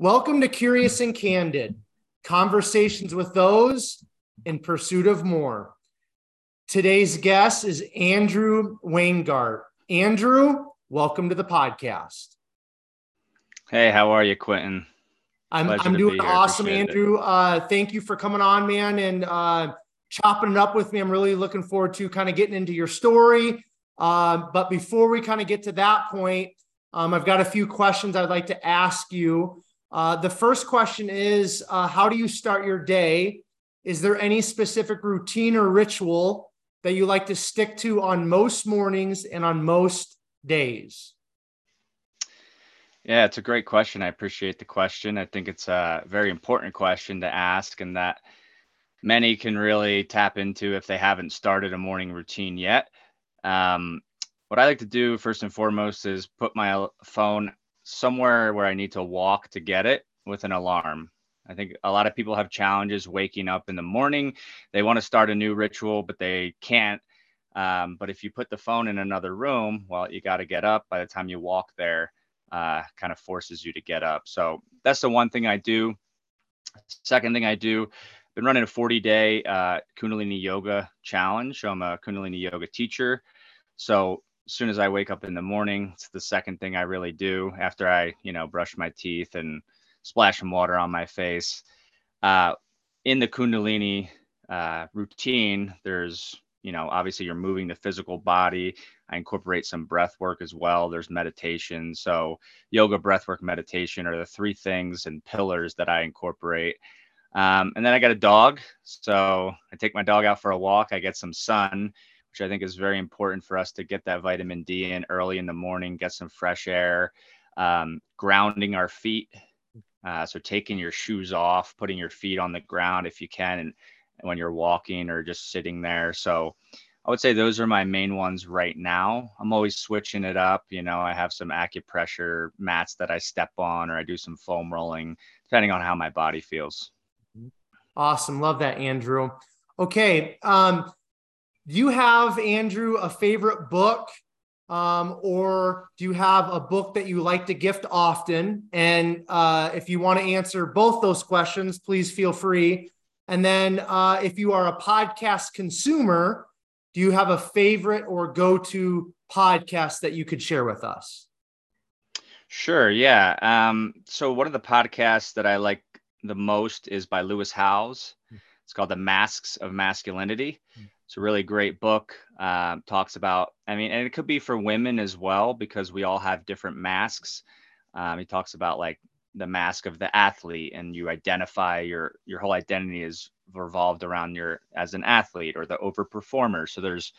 Welcome to Curious and Candid conversations with those in pursuit of more. Today's guest is Andrew Weingart. Andrew, welcome to the podcast. Hey, how are you, Quentin? I'm, I'm doing awesome, Appreciate Andrew. Uh, thank you for coming on, man, and uh, chopping it up with me. I'm really looking forward to kind of getting into your story. Uh, but before we kind of get to that point, um, I've got a few questions I'd like to ask you. Uh, the first question is uh, How do you start your day? Is there any specific routine or ritual that you like to stick to on most mornings and on most days? Yeah, it's a great question. I appreciate the question. I think it's a very important question to ask, and that many can really tap into if they haven't started a morning routine yet. Um, what I like to do first and foremost is put my phone somewhere where I need to walk to get it with an alarm. I think a lot of people have challenges waking up in the morning. They want to start a new ritual, but they can't. Um, but if you put the phone in another room, well, you got to get up. By the time you walk there, uh, kind of forces you to get up. So that's the one thing I do. Second thing I do, been running a 40 day uh, Kundalini yoga challenge. I'm a Kundalini yoga teacher. So as soon as I wake up in the morning, it's the second thing I really do after I, you know, brush my teeth and splash some water on my face. Uh, in the Kundalini uh, routine, there's, you know, obviously you're moving the physical body. I incorporate some breath work as well. There's meditation. So, yoga, breath work, meditation are the three things and pillars that I incorporate. Um, and then I got a dog. So, I take my dog out for a walk. I get some sun which I think is very important for us to get that vitamin D in early in the morning, get some fresh air, um, grounding our feet. Uh, so taking your shoes off, putting your feet on the ground if you can, and, when you're walking or just sitting there. So I would say those are my main ones right now. I'm always switching it up. You know, I have some acupressure mats that I step on, or I do some foam rolling, depending on how my body feels. Awesome. Love that, Andrew. Okay. Um, do you have Andrew a favorite book um, or do you have a book that you like to gift often? And uh, if you want to answer both those questions, please feel free. And then uh, if you are a podcast consumer, do you have a favorite or go to podcast that you could share with us? Sure. Yeah. Um, so one of the podcasts that I like the most is by Lewis Howes. Hmm. It's called The Masks of Masculinity. It's a really great book. Um, talks about, I mean, and it could be for women as well because we all have different masks. Um, he talks about like the mask of the athlete, and you identify your your whole identity is revolved around your as an athlete or the overperformer. So there's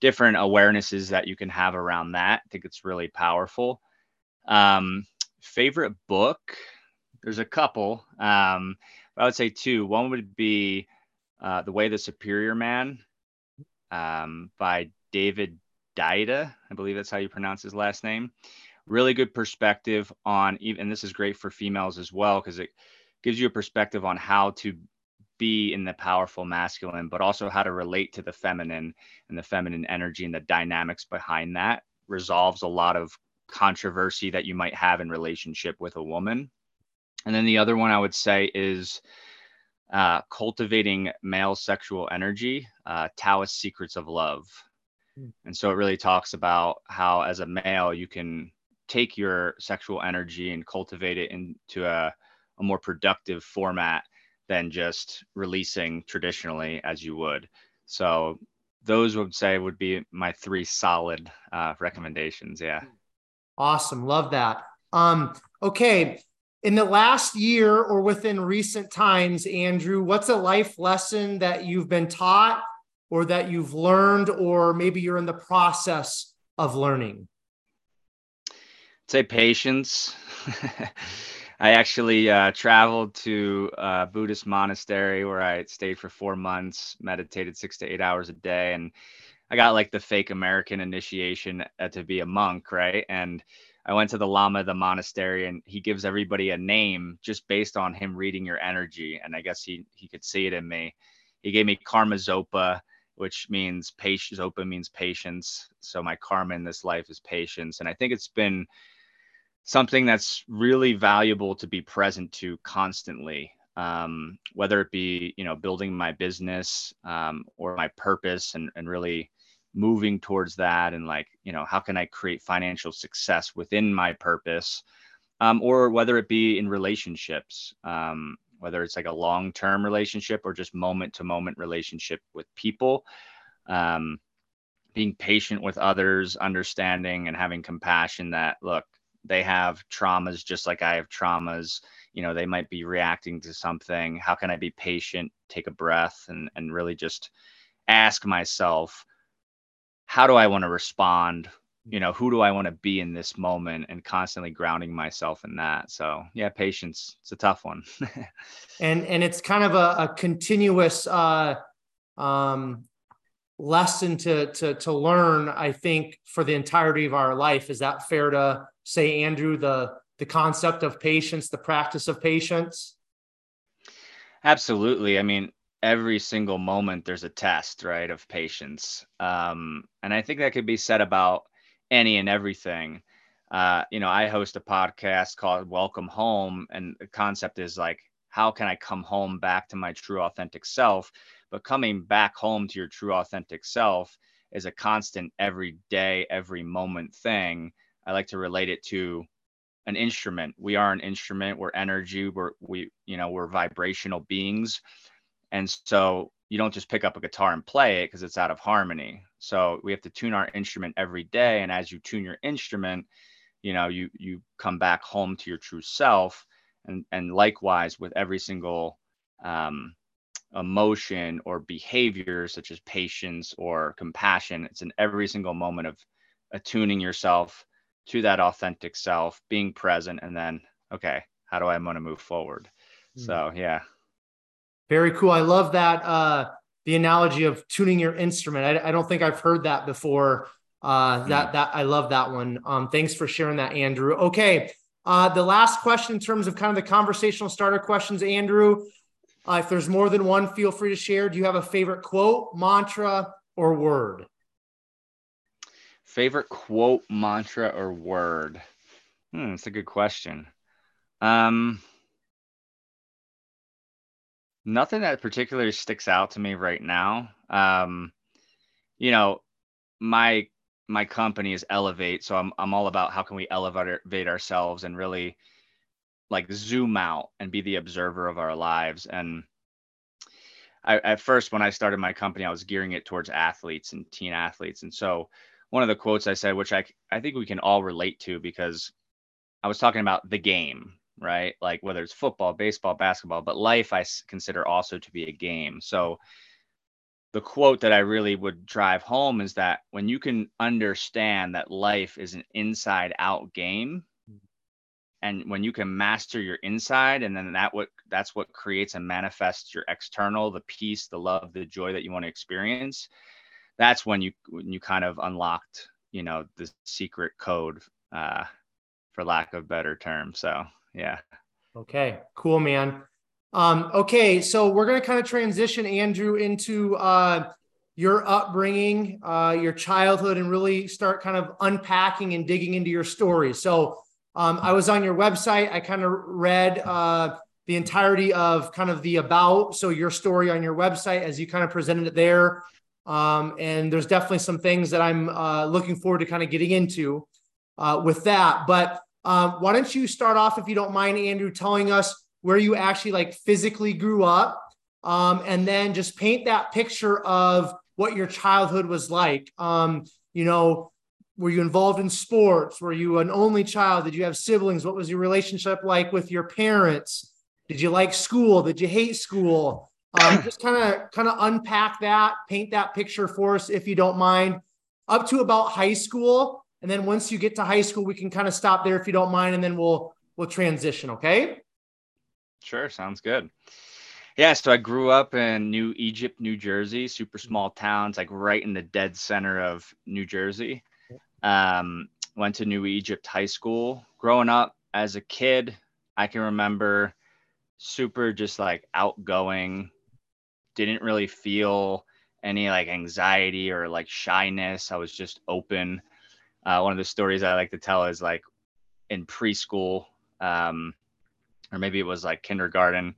different awarenesses that you can have around that. I think it's really powerful. Um, favorite book? There's a couple. Um, I would say two. One would be uh, The Way the Superior Man um, by David Deida. I believe that's how you pronounce his last name. Really good perspective on, even and this is great for females as well because it gives you a perspective on how to be in the powerful masculine, but also how to relate to the feminine and the feminine energy and the dynamics behind that. Resolves a lot of controversy that you might have in relationship with a woman. And then the other one I would say is uh, cultivating male sexual energy, uh, Taoist secrets of love. Hmm. And so it really talks about how, as a male, you can take your sexual energy and cultivate it into a, a more productive format than just releasing traditionally as you would. So those would say would be my three solid uh, recommendations. Yeah. Awesome. Love that. Um, okay in the last year or within recent times, Andrew, what's a life lesson that you've been taught or that you've learned, or maybe you're in the process of learning? I'd say patience. I actually uh, traveled to a Buddhist monastery where I stayed for four months, meditated six to eight hours a day, and I got like the fake American initiation uh, to be a monk, right? And I went to the Lama, the monastery, and he gives everybody a name just based on him reading your energy. And I guess he he could see it in me. He gave me karma zopa, which means patience. Zopa means patience. So my karma in this life is patience. And I think it's been something that's really valuable to be present to constantly um, whether it be you know building my business um, or my purpose and, and really moving towards that and like you know how can i create financial success within my purpose um, or whether it be in relationships um, whether it's like a long-term relationship or just moment-to-moment relationship with people um, being patient with others understanding and having compassion that look they have traumas just like i have traumas. You know they might be reacting to something. How can i be patient take a breath and and really just ask myself how do i want to respond? You know who do i want to be in this moment and constantly grounding myself in that? So yeah patience it's a tough one. And and it's kind of a, a continuous uh um lesson to to to learn i think for the entirety of our life. Is that fair to say andrew the the concept of patience, the practice of patience? Absolutely. I mean, every single moment there's a test, right, of patience. Um, and I think that could be said about any and everything. Uh, you know, I host a podcast called Welcome Home, and the concept is like, how can I come home back to my true authentic self? But coming back home to your true authentic self is a constant, every day, every moment thing. I like to relate it to an instrument. We are an instrument. We're energy. We're we you know we're vibrational beings, and so you don't just pick up a guitar and play it because it's out of harmony. So we have to tune our instrument every day, and as you tune your instrument, you know you you come back home to your true self, and and likewise with every single um, emotion or behavior such as patience or compassion. It's in every single moment of attuning yourself to that authentic self, being present, and then, okay, how do I want to move forward? Mm-hmm. So, yeah. Very cool. I love that. Uh, the analogy of tuning your instrument. I, I don't think I've heard that before. Uh, that, mm. that I love that one. Um, thanks for sharing that, Andrew. Okay. Uh, the last question in terms of kind of the conversational starter questions, Andrew, uh, if there's more than one, feel free to share. Do you have a favorite quote, mantra, or word? Favorite quote, mantra, or word? Hmm, that's a good question. Um, nothing that particularly sticks out to me right now. Um, you know, my my company is Elevate, so I'm I'm all about how can we elevate ourselves and really like zoom out and be the observer of our lives. And I, at first, when I started my company, I was gearing it towards athletes and teen athletes, and so one of the quotes I said, which I I think we can all relate to because I was talking about the game, right? Like whether it's football, baseball, basketball, but life I consider also to be a game. So the quote that I really would drive home is that when you can understand that life is an inside out game and when you can master your inside and then that what that's what creates and manifests your external the peace the love the joy that you want to experience that's when you when you kind of unlocked you know the secret code uh for lack of better term so yeah. Okay. Cool man. Um okay so we're going to kind of transition andrew into uh your upbringing uh your childhood and really start kind of unpacking and digging into your story so um i was on your website. I kind of read uh the entirety of kind of the about so your story on your website as you kind of presented it there. Um, and there's definitely some things that I'm uh, looking forward to kind of getting into uh, with that. But um, why don't you start off, if you don't mind, Andrew, telling us where you actually like physically grew up, um, and then just paint that picture of what your childhood was like. Um, you know, were you involved in sports? Were you an only child? Did you have siblings? What was your relationship like with your parents? Did you like school? Did you hate school? Um, just kind of kind of unpack that, paint that picture for us if you don't mind, up to about high school, and then once you get to high school, we can kind of stop there if you don't mind, and then we'll we'll transition. Okay. Sure, sounds good. Yeah, so I grew up in New Egypt, New Jersey, super small towns, like right in the dead center of New Jersey. Um, went to New Egypt High School. Growing up as a kid, I can remember super just like outgoing, didn't really feel any like anxiety or like shyness. I was just open. Uh, one of the stories I like to tell is like in preschool, um, or maybe it was like kindergarten.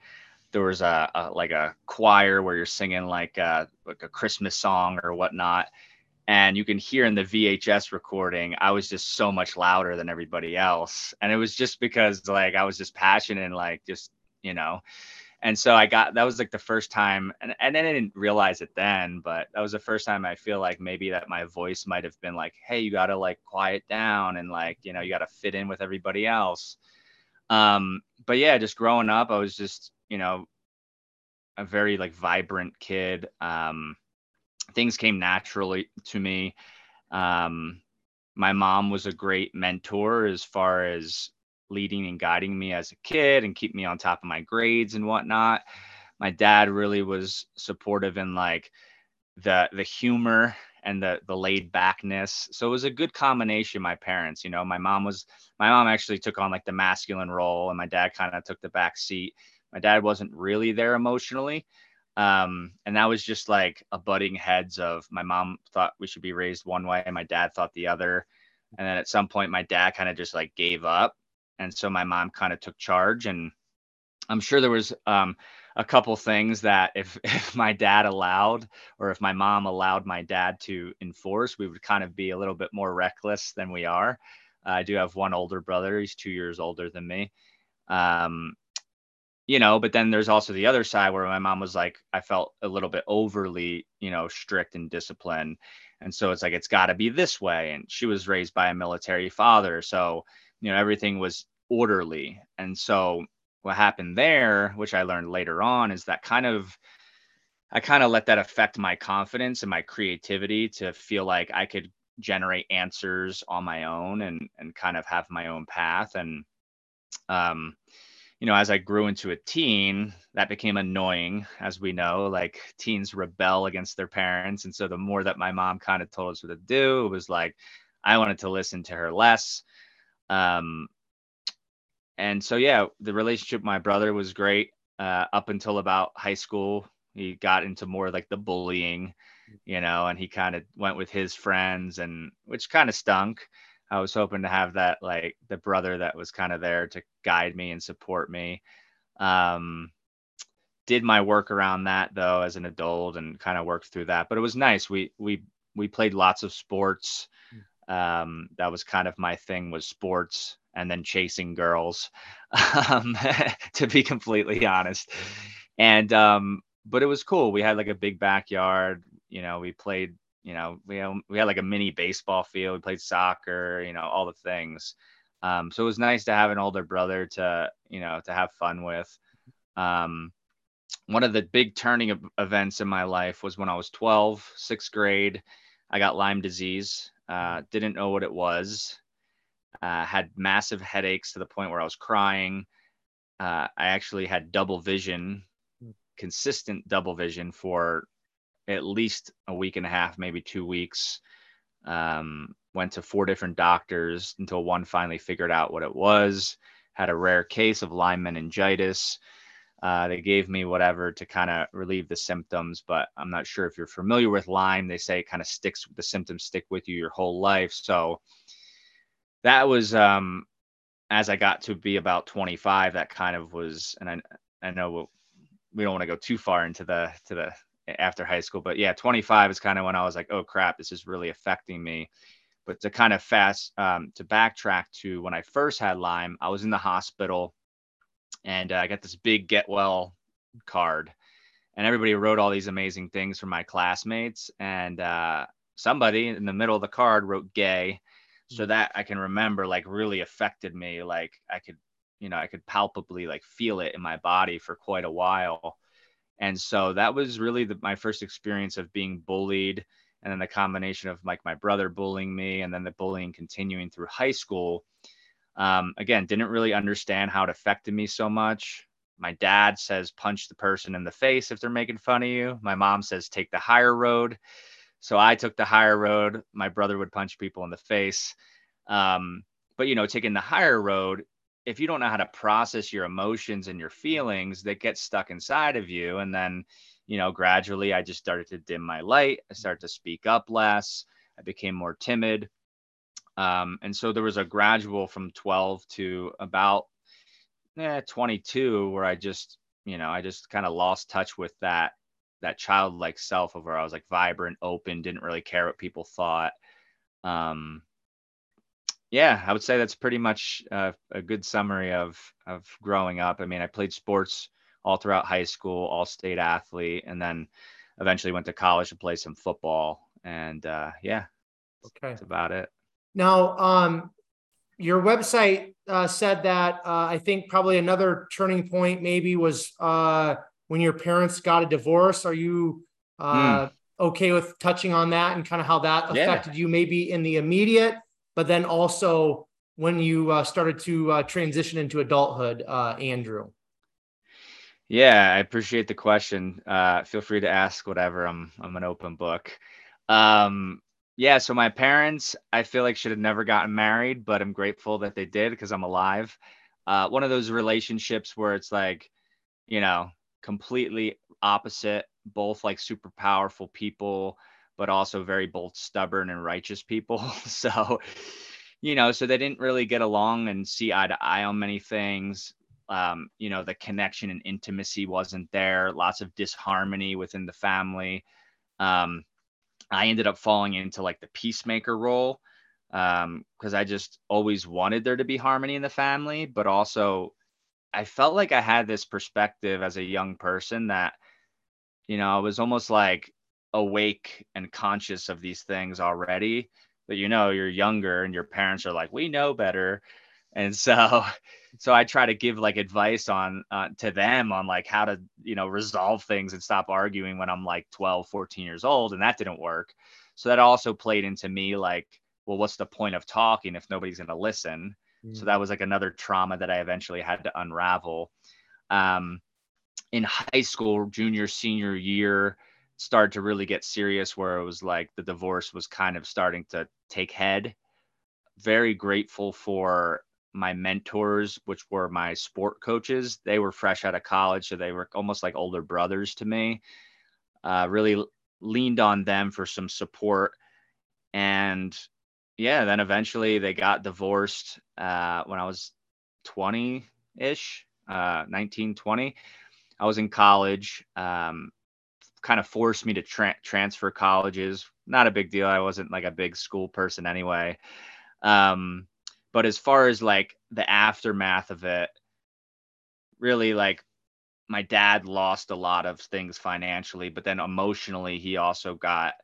There was a, a like a choir where you're singing like a, uh, like a Christmas song or whatnot, and you can hear in the VHS recording I was just so much louder than everybody else, and it was just because like I was just passionate and like just you know and so I got that was like the first time, and, and I didn't realize it then, but that was the first time I feel like maybe that my voice might have been like, hey, you gotta like quiet down and like, you know, you gotta fit in with everybody else. Um, but yeah, just growing up, I was just, you know, a very like vibrant kid. Um, things came naturally to me. Um, my mom was a great mentor as far as leading and guiding me as a kid and keep me on top of my grades and whatnot. My dad really was supportive in like the the humor and the the laid backness. So it was a good combination. My parents, you know, my mom was my mom actually took on like the masculine role, and my dad kind of took the back seat. My dad wasn't really there emotionally. Um, and that was just like a butting heads of my mom thought we should be raised one way and my dad thought the other. And then at some point, my dad kind of just like gave up and so my mom kind of took charge and i'm sure there was um, a couple things that if if my dad allowed or if my mom allowed my dad to enforce we would kind of be a little bit more reckless than we are. Uh, i do have one older brother he's two years older than me um, you know but then there's also the other side where my mom was like i felt a little bit overly you know strict and disciplined and so it's like it's got to be this way and she was raised by a military father so you know everything was orderly. And so what happened there which i learned later on is that kind of i kind of let that affect my confidence and my creativity to feel like i could generate answers on my own and and kind of have my own path. And um you know as i grew into a teen that became annoying as we know like teens rebel against their parents. And so the more that my mom kind of told us what to do it was like i wanted to listen to her less um, and so, yeah, the relationship my brother was great uh, up until about high school. He got into more like the bullying, you know, and he kind of went with his friends, and which kind of stunk. I was hoping to have that like the brother that was kind of there to guide me and support me. Um, did my work around that though as an adult and kind of worked through that. But it was nice. We we we played lots of sports um, that was kind of my thing was sports and then chasing girls um, to be completely honest. And um, but it was cool. We had like a big backyard you know we played you know we had, we had like a mini baseball field we played soccer you know all the things. Um, so it was nice to have an older brother to you know to have fun with. Um, one of the big turning events in my life was when i was 12 sixth grade i got lyme disease uh, didn't know what it was. Uh, had massive headaches to the point where I was crying. Uh, I actually had double vision, consistent double vision for at least a week and a half, maybe two weeks. Um, went to four different doctors until one finally figured out what it was. Had a rare case of Lyme meningitis. Uh, they gave me whatever to kind of relieve the symptoms, but I'm not sure if you're familiar with Lyme. They say it kind of sticks, the symptoms stick with you your whole life. So that was, um, as I got to be about 25, that kind of was, and I, I know we'll, we don't want to go too far into the, to the after high school, but yeah, 25 is kind of when I was like, oh crap, this is really affecting me. But to kind of fast, um, to backtrack to when I first had Lyme, I was in the hospital and uh, I got this big get well card, and everybody wrote all these amazing things for my classmates, and uh, somebody in the middle of the card wrote gay, so mm. that I can remember like really affected me. Like I could, you know, I could palpably like feel it in my body for quite a while, and so that was really the, my first experience of being bullied. And then the combination of like my brother bullying me, and then the bullying continuing through high school, um, again, didn't really understand how it affected me so much. My dad says punch the person in the face if they're making fun of you. My mom says take the higher road. So I took the higher road. My brother would punch people in the face. Um, but you know, taking the higher road, if you don't know how to process your emotions and your feelings, that get stuck inside of you. And then, you know, gradually I just started to dim my light. I started to speak up less. I became more timid Um, and so there was a gradual from 12 to about eh, 22 where I just, you know, I just kind of lost touch with that that childlike self of where I was like vibrant, open, didn't really care what people thought. Um, yeah, I would say that's pretty much uh, a good summary of of growing up. I mean, I played sports all throughout high school, all state athlete, and then eventually went to college to play some football. And uh, yeah, okay, that's about it. Now, um, your website uh, said that uh, I think probably another turning point maybe was uh, when your parents got a divorce. Are you mm. okay with touching on that and kind of how that affected yeah. you maybe in the immediate, but then also when you uh, started to uh, transition into adulthood, Andrew? Yeah, I appreciate the question. feel free to ask whatever. I'm I'm an open book. Um, yeah, so my parents, I feel like should have never gotten married, but I'm grateful that they did because I'm alive. Uh, one of those relationships where it's like, you know, completely opposite, both like super powerful people, but also very both stubborn and righteous people. so, you know, so they didn't really get along and see eye to eye on many things. Um, you know, the connection and intimacy wasn't there, lots of disharmony within the family. Um, I ended up falling into like the peacemaker role because um, I just always wanted there to be harmony in the family, but also I felt like I had this perspective as a young person that, you know, I was almost like awake and conscious of these things already. But you know, you're younger and your parents are like, we know better and so so i try to give like advice on uh, to them on like how to you know resolve things and stop arguing when i'm like 12 14 years old and that didn't work. So that also played into me like well what's the point of talking if nobody's going to listen mm. so that was like another trauma that i eventually had to unravel. Um, in high school junior senior year started to really get serious where it was like the divorce was kind of starting to take head. Very grateful for my mentors, which were my sport coaches, they were fresh out of college. So they were almost like older brothers to me. Uh, really leaned on them for some support. And yeah, then eventually they got divorced uh, when I was 20 ish, uh, 19, 20. I was in college, um, kind of forced me to tra- transfer colleges. Not a big deal. I wasn't like a big school person anyway. Um, but as far as like the aftermath of it, really like my dad lost a lot of things financially, but then emotionally, he also got,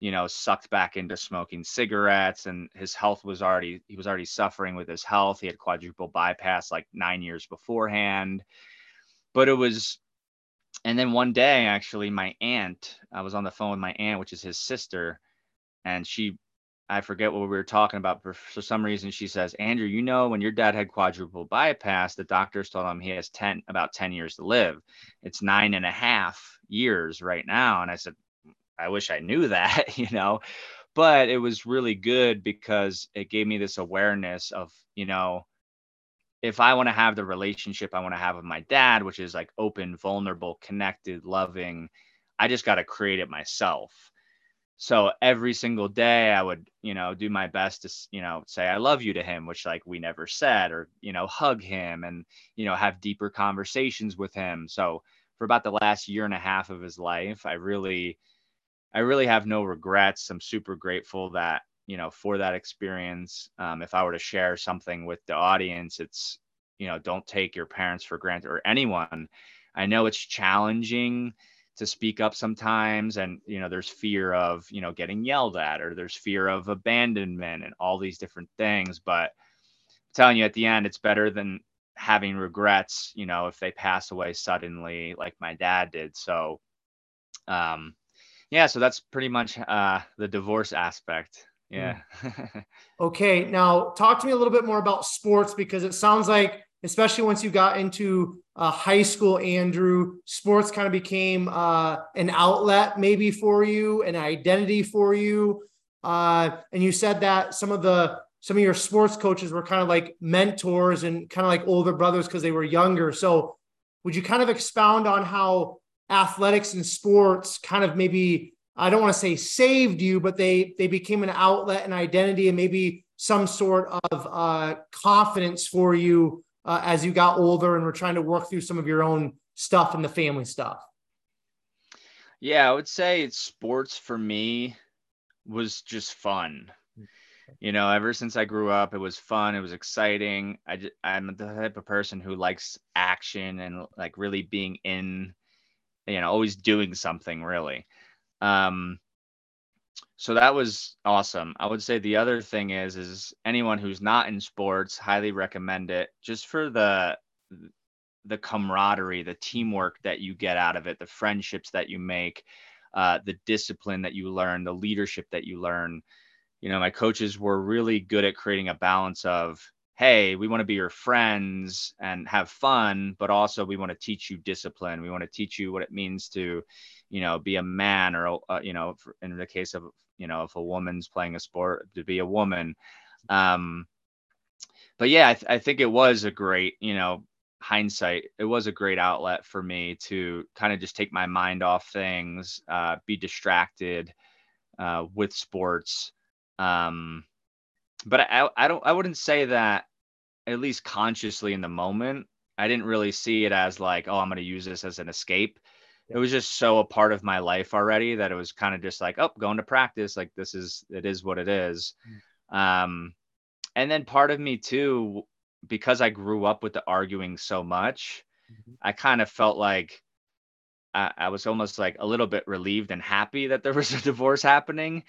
you know, sucked back into smoking cigarettes and his health was already, he was already suffering with his health. He had quadruple bypass like nine years beforehand. But it was, and then one day, actually, my aunt, I was on the phone with my aunt, which is his sister, and she I forget what we were talking about, but for some reason she says, Andrew, you know, when your dad had quadruple bypass, the doctors told him he has 10, about 10 years to live. It's nine and a half years right now. And I said, I wish I knew that, you know, but it was really good because it gave me this awareness of, you know, if I want to have the relationship I want to have with my dad, which is like open, vulnerable, connected, loving, I just got to create it myself so every single day i would you know do my best to you know say i love you to him which like we never said or you know hug him and you know have deeper conversations with him. So for about the last year and a half of his life i really i really have no regrets. I'm super grateful that you know for that experience. Um, if i were to share something with the audience it's you know don't take your parents for granted or anyone. I know it's challenging to speak up sometimes and you know there's fear of you know getting yelled at or there's fear of abandonment and all these different things. But I'm telling you at the end it's better than having regrets you know if they pass away suddenly like my dad did. So um yeah so that's pretty much uh the divorce aspect. Yeah. Mm. okay now talk to me a little bit more about sports because it sounds like especially once you got into uh, high school, Andrew, sports kind of became uh, an outlet maybe for you, an identity for you. Uh, and you said that some of the some of your sports coaches were kind of like mentors and kind of like older brothers because they were younger. So, would you kind of expound on how athletics and sports kind of maybe I don't want to say saved you, but they they became an outlet and identity, and maybe some sort of uh, confidence for you uh, as you got older and were trying to work through some of your own stuff and the family stuff? Yeah, I would say sports for me was just fun. You know, ever since I grew up, it was fun. It was exciting. I just, I'm the type of person who likes action and like really being in, you know, always doing something really. Um, so that was awesome. I would say the other thing is, is anyone who's not in sports, highly recommend it just for the the camaraderie, the teamwork that you get out of it, the friendships that you make, uh, the discipline that you learn, the leadership that you learn. You know, my coaches were really good at creating a balance of, hey, we want to be your friends and have fun, but also we want to teach you discipline. We want to teach you what it means to, you know, be a man or, uh, you know, in the case of, you know, if a woman's playing a sport, to be a woman. Um, but yeah, I, th- I think it was a great, you know, hindsight, it was a great outlet for me to kind of just take my mind off things, uh, be distracted uh, with sports. Um, but I, I don't, I wouldn't say that at least consciously in the moment, I didn't really see it as like, oh, I'm going to use this as an escape. It was just so a part of my life already that it was kind of just like, oh, going to practice. Like this is, it is what it is. Mm. Um, and then part of me too because I grew up with the arguing so much, mm-hmm. I kind of felt like I, I, was almost like a little bit relieved and happy that there was a divorce happening.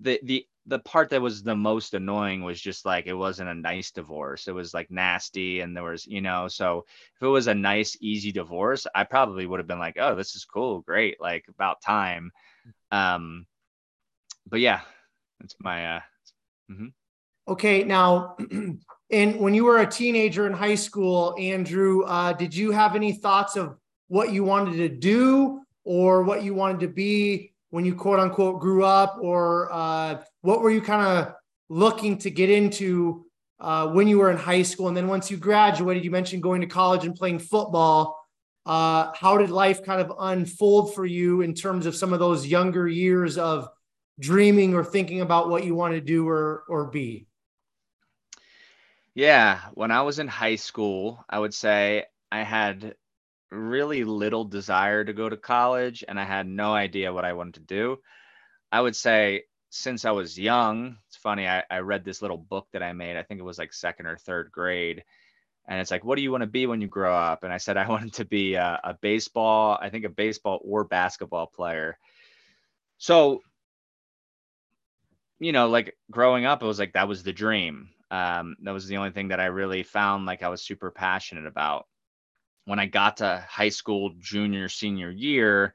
The the the part that was the most annoying was just like it wasn't a nice divorce. It was like nasty and there was, you know, so if it was a nice, easy divorce, I probably would have been like, oh, this is cool, great, like about time. Um, but yeah, that's my uh mm-hmm. Okay, now And when you were a teenager in high school, Andrew, uh, did you have any thoughts of what you wanted to do or what you wanted to be when you quote unquote grew up? Or uh, what were you kind of looking to get into uh, when you were in high school? And then once you graduated, you mentioned going to college and playing football. Uh, how did life kind of unfold for you in terms of some of those younger years of dreaming or thinking about what you want to do or, or be? Yeah, when I was in high school, I would say I had really little desire to go to college and I had no idea what I wanted to do. I would say since I was young, it's funny, I, I read this little book that I made. I think it was like second or third grade. And it's like, what do you want to be when you grow up? And I said, I wanted to be a, a baseball, I think a baseball or basketball player. So, you know, like growing up, it was like that was the dream um, that was the only thing that I really found like I was super passionate about. When I got to high school, junior, senior year,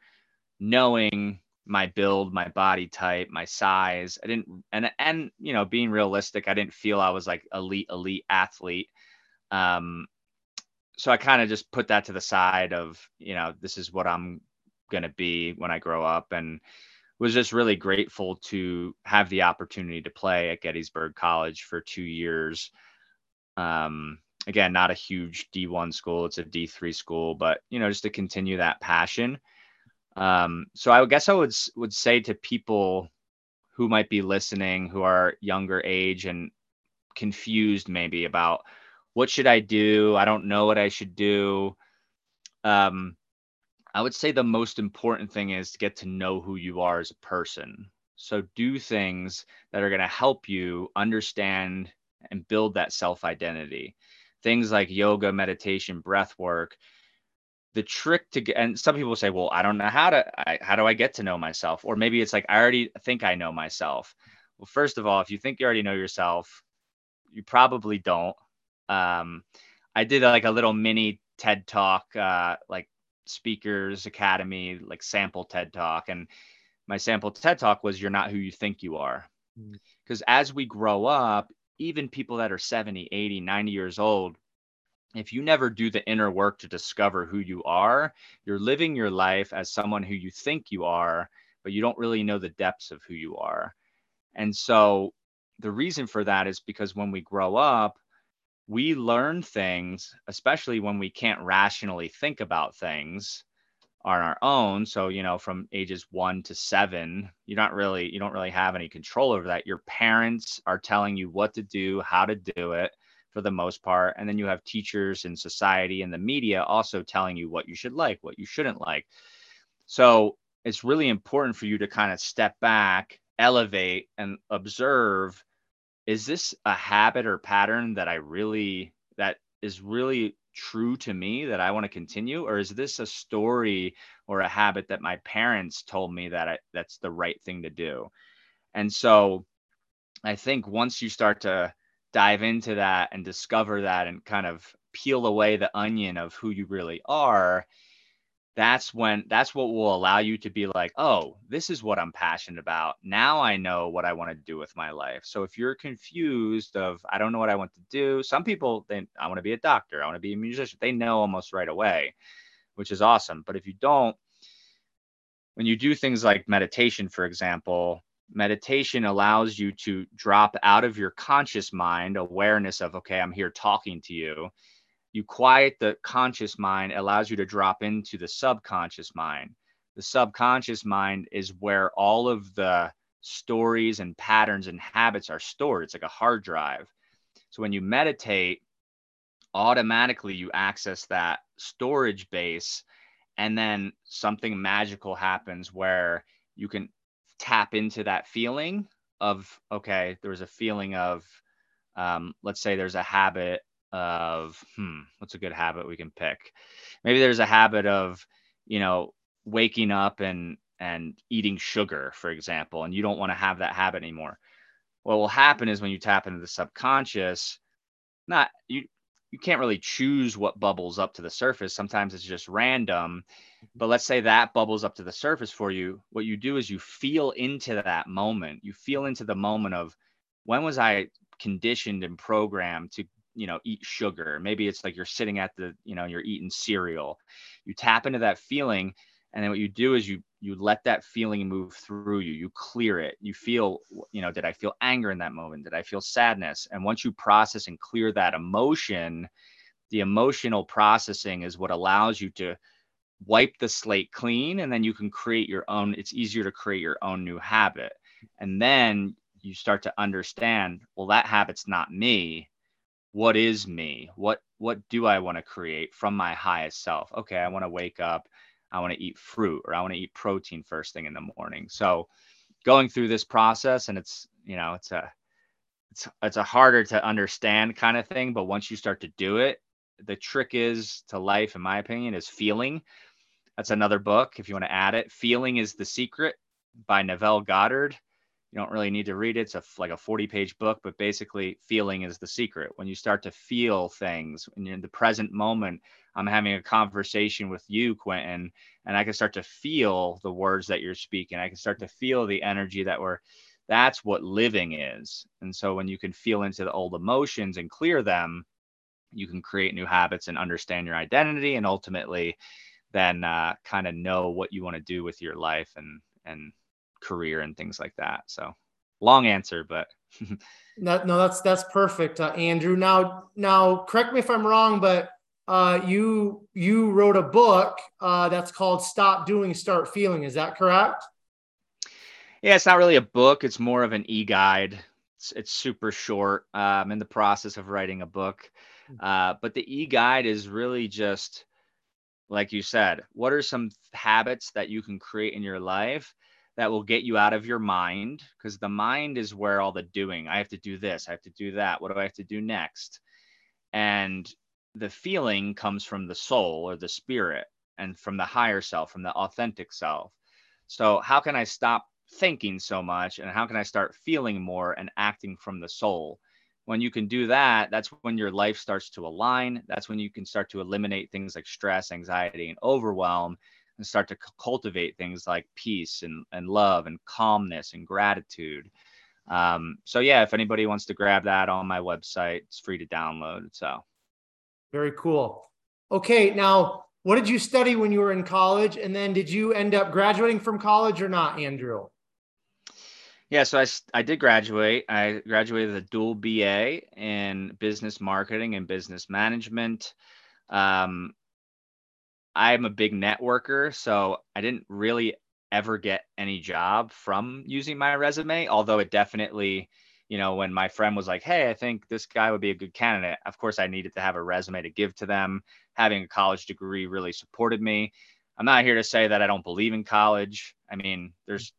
knowing my build, my body type, my size, I didn't, and and you know, being realistic, I didn't feel I was like elite, elite athlete. Um, so I kind of just put that to the side of, you know, this is what I'm gonna be when I grow up, and was just really grateful to have the opportunity to play at Gettysburg College for two years. Um, again, not a huge D1 school, it's a D3 school, but you know, just to continue that passion. Um, so I guess I would would say to people who might be listening who are younger age and confused maybe about what should I do? I don't know what I should do. Um, I would say the most important thing is to get to know who you are as a person. So do things that are going to help you understand and build that self identity. Things like yoga, meditation, breath work. The trick to get, and some people say, well, I don't know how to, I, how do I get to know myself? Or maybe it's like, I already think I know myself. Well, first of all, if you think you already know yourself, you probably don't. Um, I did like a little mini TED talk, uh, like speakers academy like sample ted talk and my sample ted talk was you're not who you think you are because mm. as we grow up even people that are 70 80 90 years old if you never do the inner work to discover who you are you're living your life as someone who you think you are but you don't really know the depths of who you are and so the reason for that is because when we grow up we learn things, especially when we can't rationally think about things. On our own. So, you know, from ages one to seven, you're not really, you don't really have any control over that. Your parents are telling you what to do, how to do it for the most part. And then you have teachers and society and the media also telling you what you should like, what you shouldn't like. So it's really important for you to kind of step back, elevate, and observe is this a habit or pattern that I really, that is really true to me that I want to continue? Or is this a story or a habit that my parents told me that I, that's the right thing to do? And so I think once you start to dive into that and discover that and kind of peel away the onion of who you really are, that's when that's what will allow you to be like, oh, this is what I'm passionate about. Now I know what I want to do with my life. So if you're confused of I don't know what I want to do, some people they I want to be a doctor, I want to be a musician. They know almost right away, which is awesome. But if you don't, when you do things like meditation, for example, meditation allows you to drop out of your conscious mind awareness of okay, I'm here talking to you you quiet the conscious mind allows you to drop into the subconscious mind. The subconscious mind is where all of the stories and patterns and habits are stored. It's like a hard drive. So when you meditate automatically you access that storage base and then something magical happens where you can tap into that feeling of okay there's a feeling of um, let's say there's a habit of hmm, what's a good habit we can pick? Maybe there's a habit of, you know, waking up and and eating sugar, for example, and you don't want to have that habit anymore. What will happen is when you tap into the subconscious, not you you can't really choose what bubbles up to the surface. Sometimes it's just random. But let's say that bubbles up to the surface for you. What you do is you feel into that moment. You feel into the moment of when was I conditioned and programmed to you know eat sugar. Maybe it's like you're sitting at the you know you're eating cereal. You tap into that feeling and then what you do is you you let that feeling move through you. You clear it. You feel you know did i feel anger in that moment? Did i feel sadness? And once you process and clear that emotion the emotional processing is what allows you to wipe the slate clean and then you can create your own it's easier to create your own new habit. And then you start to understand well that habit's not me what is me? What what do i want to create from my highest self? Okay i want to wake up i want to eat fruit or i want to eat protein first thing in the morning. So going through this process and it's you know it's a it's it's a harder to understand kind of thing but once you start to do it the trick is to life in my opinion is feeling. That's another book if you want to add it. Feeling is the secret by neville goddard you don't really need to read it. It's a, like a 40 page book, but basically, feeling is the secret. When you start to feel things, when you're in the present moment, I'm having a conversation with you, Quentin, and I can start to feel the words that you're speaking. I can start to feel the energy that we're, that's what living is. And so, when you can feel into the old emotions and clear them, you can create new habits and understand your identity and ultimately then uh, kind of know what you want to do with your life and and career and things like that. So long answer, but no, no, that's that's perfect, uh, Andrew. Now, now, correct me if I'm wrong, but uh, you you wrote a book uh, that's called "Stop Doing, Start Feeling." Is that correct? Yeah, it's not really a book. It's more of an e-guide. It's, it's super short. Uh, I'm in the process of writing a book, hmm. uh, but the e-guide is really just like you said. What are some habits that you can create in your life that will get you out of your mind because the mind is where all the doing i have to do this i have to do that what do i have to do next? And the feeling comes from the soul or the spirit and from the higher self from the authentic self. So how can i stop thinking so much and how can i start feeling more and acting from the soul? When you can do that that's when your life starts to align. That's when you can start to eliminate things like stress anxiety and overwhelm and start to cultivate things like peace and, and love and calmness and gratitude. Um, so yeah, if anybody wants to grab that on my website, it's free to download. So very cool. Okay, now what did you study when you were in college, and then did you end up graduating from college or not, Andrew? Yeah, so I, I did graduate. I graduated with a dual BA in business marketing and business management. Um, I'm a big networker, so I didn't really ever get any job from using my resume, although it definitely, you know, when my friend was like, "Hey, I think this guy would be a good candidate." Of course, I needed to have a resume to give to them. Having a college degree really supported me. I'm not here to say that I don't believe in college. I mean, there's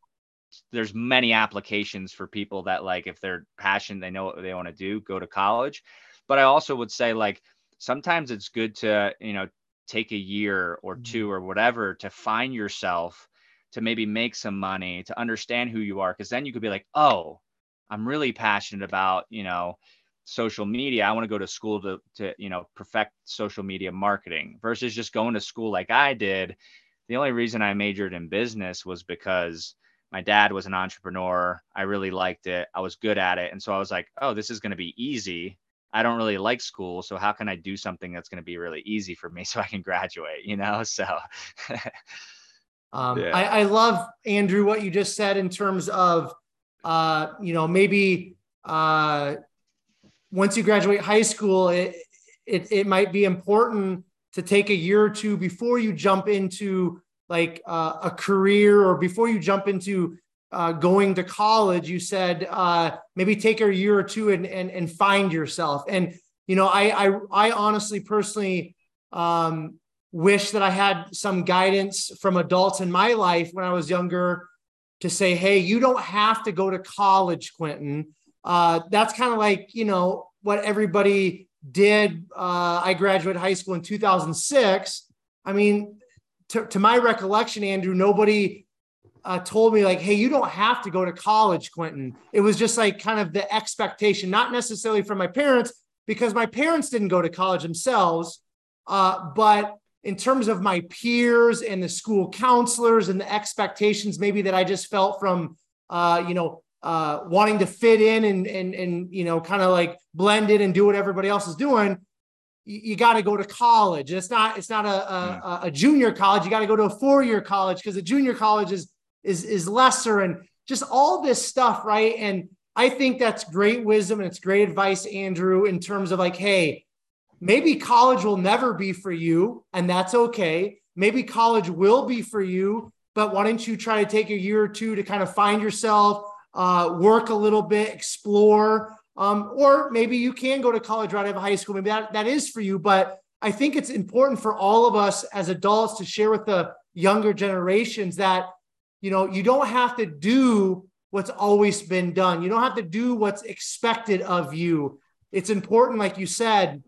there's many applications for people that like if they're passionate, they know what they want to do, go to college. But I also would say like sometimes it's good to, you know, take a year or mm-hmm. two or whatever to find yourself to maybe make some money to understand who you are because then you could be like oh i'm really passionate about you know social media. I want to go to school to to you know perfect social media marketing versus just going to school like i did. The only reason i majored in business was because my dad was an entrepreneur. I really liked it. I was good at it. And so i was like oh this is going to be easy I don't really like school. So how can I do something that's going to be really easy for me so I can graduate, you know? So um, yeah. I, I, love Andrew, what you just said in terms of, uh, you know, maybe uh, once you graduate high school, it, it, it might be important to take a year or two before you jump into like uh, a career or before you jump into uh, going to college, you said uh, maybe take a year or two and, and and find yourself. And you know, I I, I honestly personally um, wish that I had some guidance from adults in my life when I was younger to say, hey, you don't have to go to college, Quentin. Uh, that's kind of like you know what everybody did. Uh, I graduated high school in 2006. I mean, to, to my recollection, Andrew, nobody uh, told me like, "Hey, you don't have to go to college, Quentin." It was just like kind of the expectation, not necessarily from my parents, because my parents didn't go to college themselves, uh, but in terms of my peers and the school counselors and the expectations, maybe that I just felt from, uh, you know, uh, wanting to fit in and and and you know, kind of like blend in and do what everybody else is doing. You, got to go to college. It's not it's not a a, hmm. a junior college. You got to go to a four year college because the junior college is is is lesser and just all this stuff, right? And I think that's great wisdom and it's great advice, Andrew, in terms of like, hey, maybe college will never be for you, and that's okay. Maybe college will be for you, but why don't you try to take a year or two to kind of find yourself, uh, work a little bit, explore, um, or maybe you can go to college right out of high school. Maybe that, that is for you, but I think it's important for all of us as adults to share with the younger generations that you know, you don't have to do what's always been done. You don't have to do what's expected of you. It's important, like you said,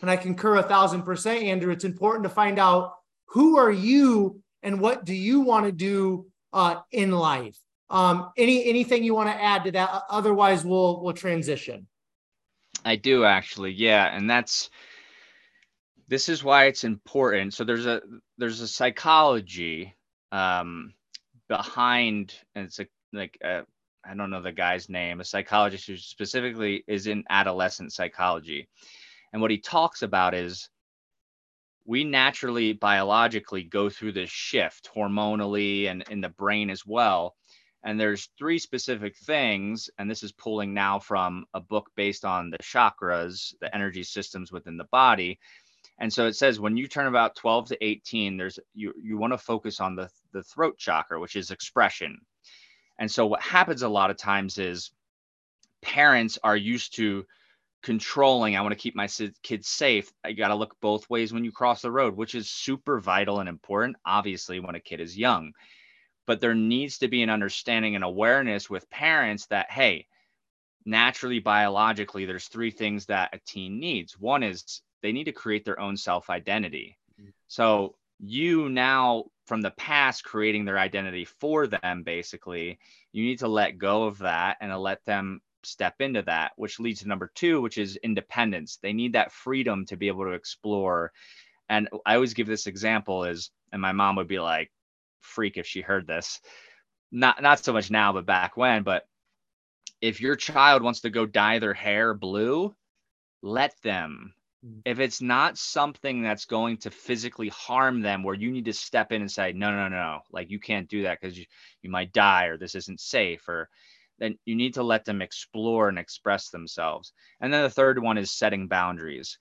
and I concur a thousand percent, Andrew. It's important to find out who are you and what do you want to do uh, in life. Um, any anything you want to add to that? Otherwise, we'll we'll transition. I do actually, yeah, and that's this is why it's important. So there's a there's a psychology um, behind and it's a, like a, uh, I don't know the guy's name, a psychologist who specifically is in adolescent psychology. And what he talks about is we naturally biologically go through this shift hormonally and in the brain as well. And there's three specific things, and this is pulling now from a book based on the chakras, the energy systems within the body. And so it says when you turn about 12 to 18, there's you you want to focus on the the throat chakra, which is expression. And so what happens a lot of times is parents are used to controlling. I want to keep my kids safe. I got to look both ways when you cross the road, which is super vital and important, obviously, when a kid is young. But there needs to be an understanding and awareness with parents that, hey, naturally, biologically, there's three things that a teen needs. One is they need to create their own self identity. Mm-hmm. So you now from the past creating their identity for them basically you need to let go of that and let them step into that which leads to number two which is independence they need that freedom to be able to explore and i always give this example is and my mom would be like freak if she heard this not not so much now but back when but if your child wants to go dye their hair blue let them. If it's not something that's going to physically harm them where you need to step in and say no no no no. Like you can't do that because you, you might die or this isn't safe or then you need to let them explore and express themselves. And then the third one is setting boundaries.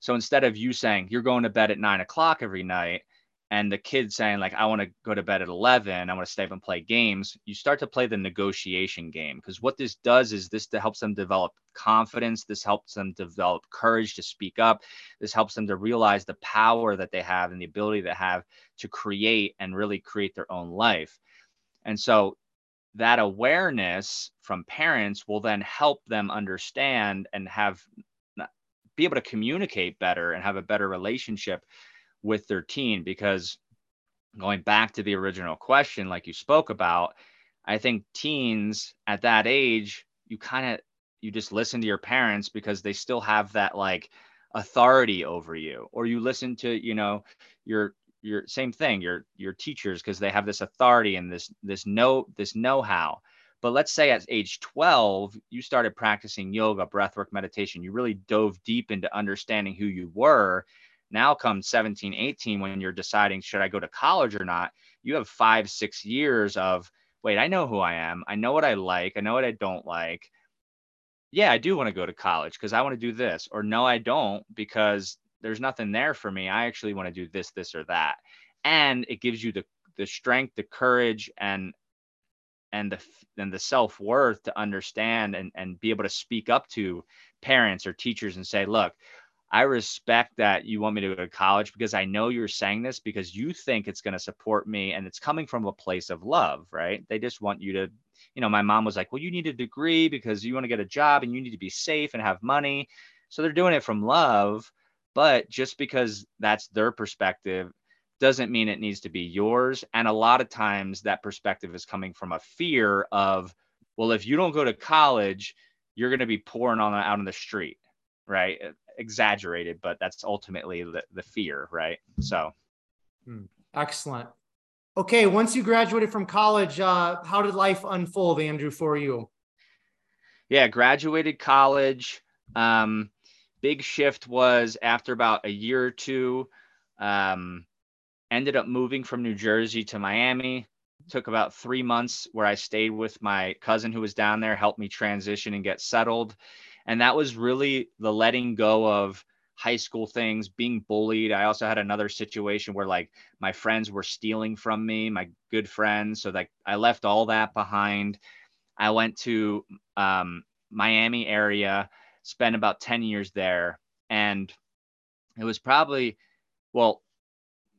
So instead of you saying you're going to bed at nine o'clock every night and the kid saying like i want to go to bed at 11 i want to stay up and play games you start to play the negotiation game because what this does is this helps them develop confidence this helps them develop courage to speak up this helps them to realize the power that they have and the ability they have to create and really create their own life. And so that awareness from parents will then help them understand and have be able to communicate better and have a better relationship with their teen because going back to the original question like you spoke about i think teens at that age you kind of you just listen to your parents because they still have that like authority over you or you listen to you know your your same thing your your teachers because they have this authority and this this know this know-how. But let's say at age 12 you started practicing yoga breathwork meditation. You really dove deep into understanding who you were now come 17, 18, when you're deciding, should I go to college or not? You have five, six years of, wait, I know who I am. I know what I like. I know what I don't like. Yeah, I do want to go to college because I want to do this. Or no, I don't because there's nothing there for me. I actually want to do this, this, or that. And it gives you the, the strength, the courage, and and the and the self-worth to understand and, and be able to speak up to parents or teachers and say, look, I respect that you want me to go to college because I know you're saying this because you think it's going to support me and it's coming from a place of love, right? They just want you to, you know, my mom was like, well, you need a degree because you want to get a job and you need to be safe and have money. So they're doing it from love. But just because that's their perspective doesn't mean it needs to be yours. And a lot of times that perspective is coming from a fear of, well, if you don't go to college, you're going to be pouring on out on the street, right? Exaggerated, but that's ultimately the, the fear, right? So, hmm. excellent. Okay, once you graduated from college, uh, how did life unfold, Andrew, for you? Yeah, graduated college. Um, big shift was after about a year or two. Um, ended up moving from New Jersey to Miami. Took about three months where I stayed with my cousin who was down there, helped me transition and get settled. And that was really the letting go of high school things, being bullied. I also had another situation where like my friends were stealing from me, my good friends. So like I left all that behind. I went to um, Miami area, spent about 10 years there. And it was probably, well,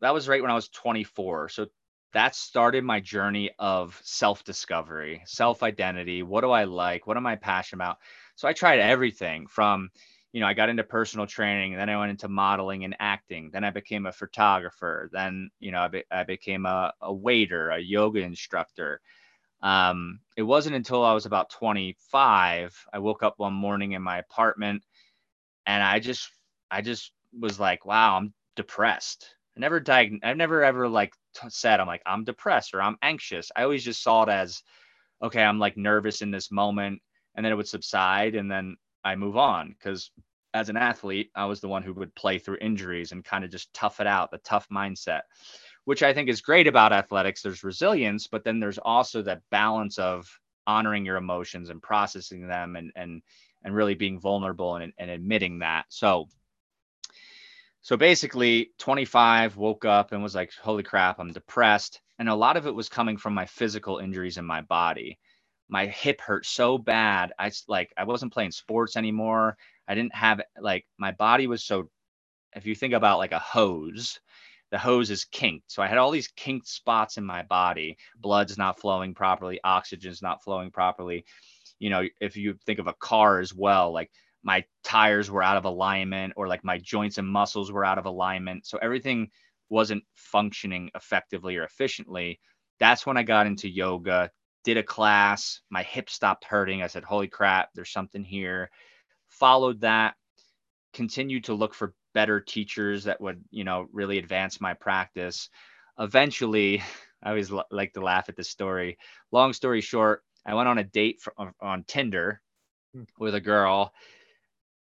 that was right when I was 24. So that started my journey of self discovery, self identity. What do I like? What am I passionate about? So I tried everything from, you know, I got into personal training, then I went into modeling and acting. Then I became a photographer. Then, you know, I, be, I became a, a waiter, a yoga instructor. Um, it wasn't until I was about 25, I woke up one morning in my apartment and I just, I just was like, wow, I'm depressed. I never diagnosed, I've never ever like t- said, I'm like, I'm depressed or I'm anxious. I always just saw it as, okay, I'm like nervous in this moment and then it would subside and then I move on because as an athlete, I was the one who would play through injuries and kind of just tough it out, the tough mindset, which I think is great about athletics. There's resilience, but then there's also that balance of honoring your emotions and processing them and and and really being vulnerable and, and admitting that. So so basically 25 woke up and was like holy crap i'm depressed and a lot of it was coming from my physical injuries in my body my hip hurt so bad. I like I wasn't playing sports anymore. I didn't have like my body was so if you think about like a hose, the hose is kinked. So I had all these kinked spots in my body. Blood's not flowing properly, oxygen's not flowing properly. You know, if you think of a car as well, like my tires were out of alignment or like my joints and muscles were out of alignment. So everything wasn't functioning effectively or efficiently. That's when I got into yoga, did a class, my hip stopped hurting. I said, Holy crap, there's something here. Followed that, continued to look for better teachers that would, you know, really advance my practice. Eventually, I always l- like to laugh at this story. Long story short, I went on a date for, on, on Tinder hmm. with a girl.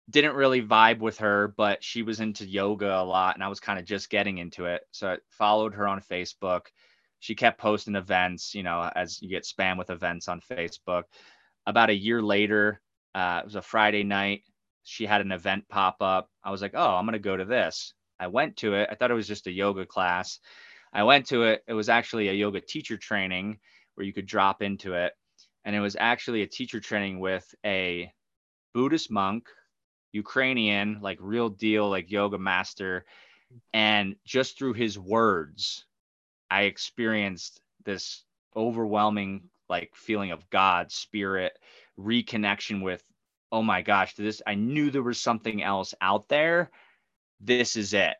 Didn't really vibe with her, but she was into yoga a lot, and I was kind of just getting into it. So I followed her on Facebook she kept posting events, you know, as you get spam with events on Facebook. About a year later, uh, it was a Friday night. She had an event pop up. I was like, oh, I'm going to go to this. I went to it. I thought it was just a yoga class. I went to it. It was actually a yoga teacher training where you could drop into it. And it was actually a teacher training with a Buddhist monk, Ukrainian, like real deal, like yoga master. And just through his words, I experienced this overwhelming like feeling of God, spirit, reconnection with, oh my gosh, this I knew there was something else out there. This is it.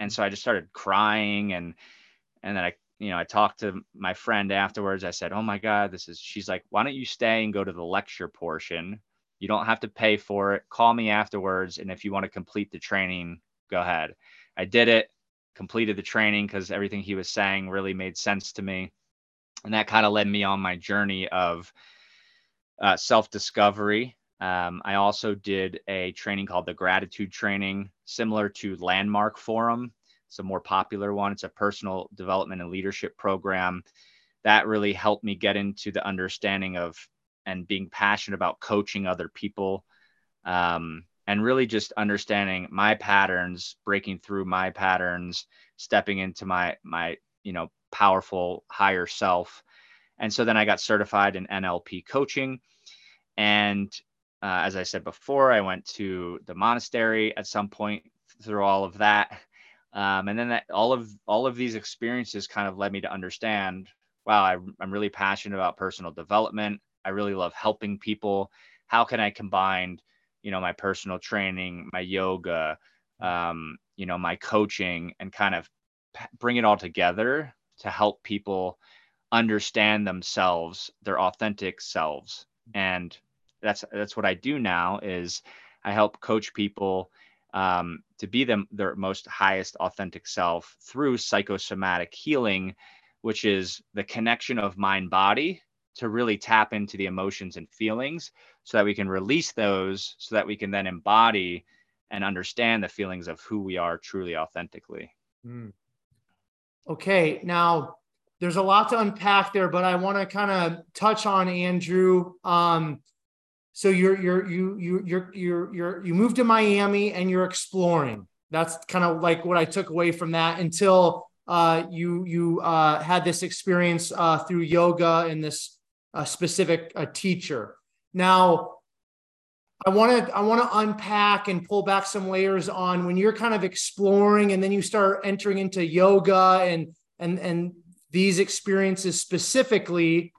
And so I just started crying and and then I you know I talked to my friend afterwards. I said, "Oh my god, this is." She's like, "Why don't you stay and go to the lecture portion? You don't have to pay for it. Call me afterwards, and if you want to complete the training, go ahead." I did it, completed the training because everything he was saying really made sense to me, and that kind of led me on my journey of uh, self discovery. Um, I also did a training called the Gratitude Training, similar to Landmark Forum. It's a more popular one. It's a personal development and leadership program that really helped me get into the understanding of and being passionate about coaching other people um, and really just understanding my patterns breaking through my patterns stepping into my my you know powerful higher self and so then i got certified in nlp coaching and uh, as I said before, I went to the monastery at some point through all of that. Um, and then that, all of all of these experiences kind of led me to understand, wow, I, I'm really passionate about personal development. I really love helping people. How can I combine, you know, my personal training, my yoga, um, you know, my coaching, and kind of bring it all together to help people understand themselves, their authentic selves, and that's that's what I do now is I help coach people um, to be them their most highest authentic self through psychosomatic healing, which is the connection of mind body to really tap into the emotions and feelings so that we can release those so that we can then embody and understand the feelings of who we are truly authentically. Mm. Okay, now there's a lot to unpack there, but I want to kind of touch on Andrew. Um, so you're you're you you you're you're you're you moved to Miami and you're exploring. That's kind of like what I took away from that until uh, you you uh, had this experience uh, through yoga and this uh, specific uh, teacher. Now, I want to I want to unpack and pull back some layers on when you're kind of exploring and then you start entering into yoga and and and these experiences specifically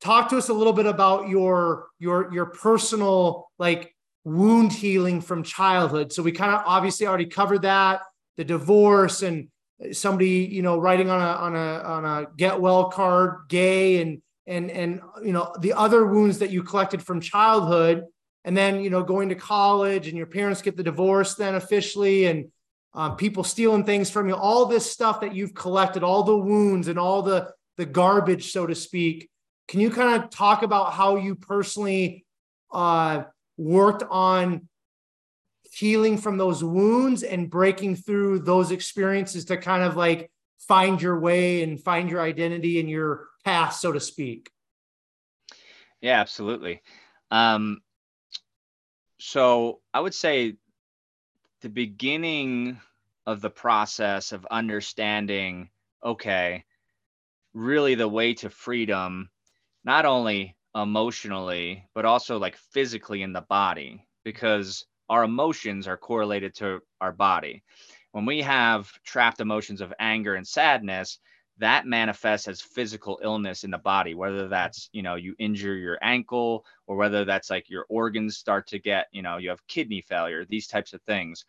talk to us a little bit about your your your personal like wound healing from childhood so we kind of obviously already covered that the divorce and somebody you know writing on a on a on a get well card gay and and and you know the other wounds that you collected from childhood and then you know going to college and your parents get the divorce then officially and um, people stealing things from you all this stuff that you've collected all the wounds and all the the garbage so to speak. Can you kind of talk about how you personally uh, worked on healing from those wounds and breaking through those experiences to kind of like find your way and find your identity and your path, so to speak? Yeah, absolutely. Um, so I would say the beginning of the process of understanding, okay, really the way to freedom not only emotionally but also like physically in the body because our emotions are correlated to our body when we have trapped emotions of anger and sadness that manifests as physical illness in the body whether that's you know you injure your ankle or whether that's like your organs start to get you know you have kidney failure these types of things.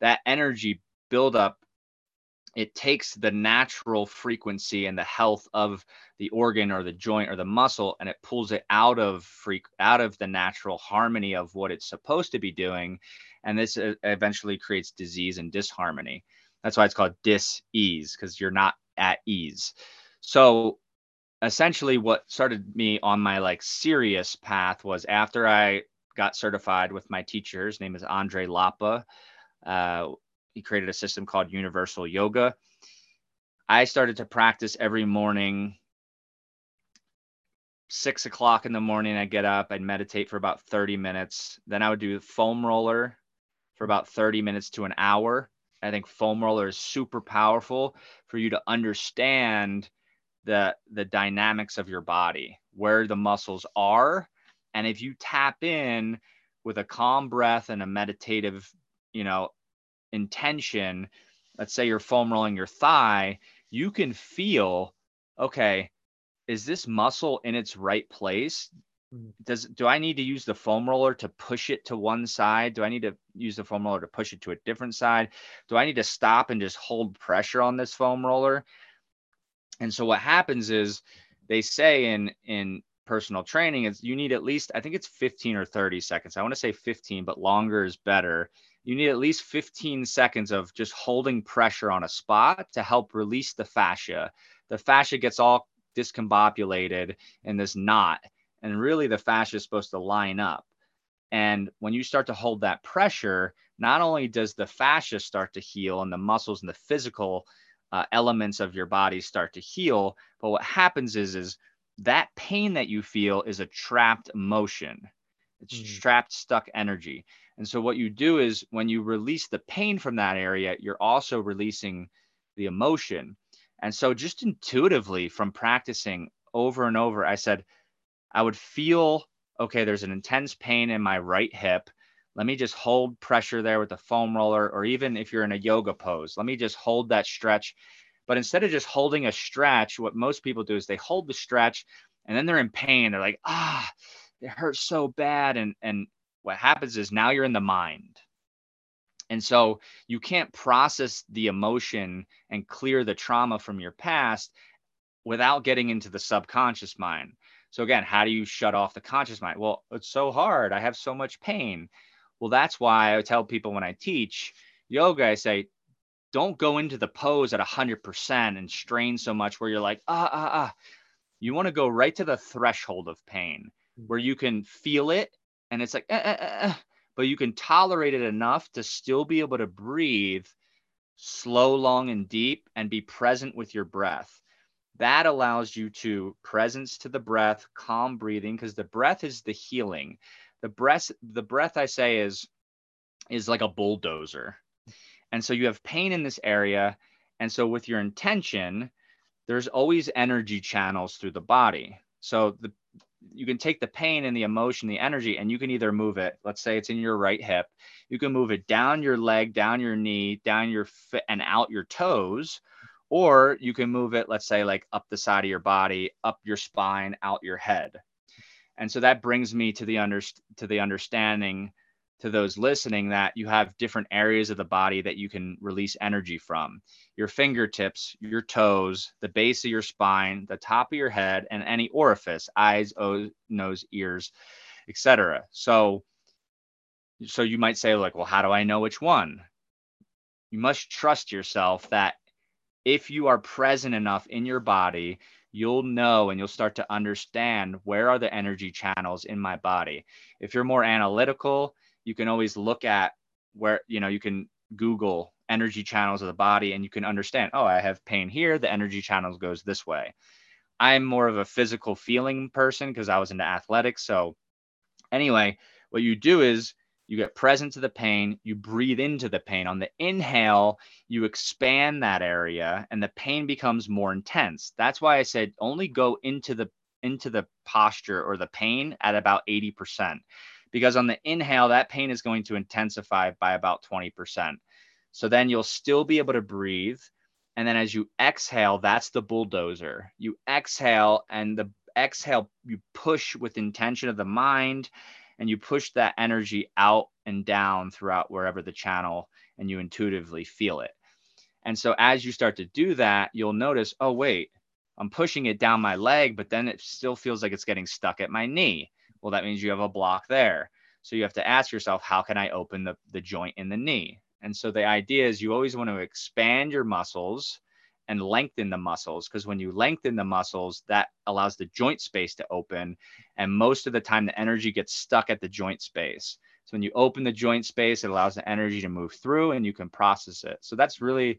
That energy buildup it takes the natural frequency and the health of the organ or the joint or the muscle and it pulls it out of freak out of the natural harmony of what it's supposed to be doing and this uh, eventually creates disease and disharmony. That's why it's called dis-ease because you're not at ease so essentially what started me on my like serious path was after i got certified with my teacher his name is Andrey Lappa uh, he created a system called Universal Yoga. I started to practice every morning. Six o'clock in the morning, I'd get up, I'd meditate for about 30 minutes. Then I would do foam roller for about 30 minutes to an hour I think foam roller is super powerful for you to understand the the dynamics of your body, where the muscles are, and if you tap in with a calm breath and a meditative, you know, intention, let's say you're foam rolling your thigh, you can feel, okay, is this muscle in its right place? Does do I need to use the foam roller to push it to one side? Do I need to use the foam roller to push it to a different side? Do I need to stop and just hold pressure on this foam roller? And so what happens is they say in in personal training is you need at least I think it's 15 or 30 seconds. I want to say 15, but longer is better. You need at least 15 seconds of just holding pressure on a spot to help release the fascia. The fascia gets all discombobulated in this knot, and really the fascia is supposed to line up. And when you start to hold that pressure, not only does the fascia start to heal and the muscles and the physical uh, elements of your body start to heal, but what happens is is that pain that you feel is a trapped emotion. It's mm. trapped, stuck energy. And so, what you do is when you release the pain from that area, you're also releasing the emotion. And so, just intuitively from practicing over and over, I said, I would feel okay, there's an intense pain in my right hip. Let me just hold pressure there with the foam roller, or even if you're in a yoga pose, let me just hold that stretch but instead of just holding a stretch, what most people do is they hold the stretch and then they're in pain. They're like, ah, it hurts so bad. And and what happens is now you're in the mind. And so you can't process the emotion and clear the trauma from your past without getting into the subconscious mind. So again, how do you shut off the conscious mind? Well, it's so hard. I have so much pain. Well, that's why I tell people when I teach yoga, I say, don't go into the pose at 100% and strain so much where you're like, ah, ah, ah. You want to go right to the threshold of pain hmm. where you can feel it and it's like, eh, eh, eh, eh, but you can tolerate it enough to still be able to breathe slow, long, and deep and be present with your breath. That allows you to presence to the breath, calm breathing, because the breath is the healing. The breath, the breath I say is is like a bulldozer and so you have pain in this area. And so with your intention, there's always energy channels through the body. So the you can take the pain and the emotion, the energy, and you can either move it. Let's say it's in your right hip. You can move it down your leg, down your knee, down your foot, and out your toes. Or you can move it, let's say, like up the side of your body, up your spine, out your head. And so that brings me to the under to the understanding to those listening that you have different areas of the body that you can release energy from your fingertips, your toes, the base of your spine, the top of your head, and any orifice eyes, nose, ears, etc. So, so you might say, like, well, how do I know which one? You must trust yourself that if you are present enough in your body, you'll know and you'll start to understand where are the energy channels in my body. If you're more analytical, you can always look at where you know you can google energy channels of the body and you can understand oh i have pain here the energy channels goes this way i'm more of a physical feeling person because i was into athletics so anyway what you do is you get present to the pain you breathe into the pain on the inhale you expand that area and the pain becomes more intense that's why i said only go into the into the posture or the pain at about 80% because on the inhale, that pain is going to intensify by about 20%. So then you'll still be able to breathe. And then as you exhale, that's the bulldozer. You exhale, and the exhale, you push with intention of the mind, and you push that energy out and down throughout wherever the channel, and you intuitively feel it. And so as you start to do that, you'll notice, oh, wait, I'm pushing it down my leg, but then it still feels like it's getting stuck at my knee. Well, that means you have a block there. So you have to ask yourself, how can I open the, the joint in the knee? And so the idea is you always want to expand your muscles and lengthen the muscles because when you lengthen the muscles, that allows the joint space to open. And most of the time, the energy gets stuck at the joint space. So when you open the joint space, it allows the energy to move through and you can process it. So that's really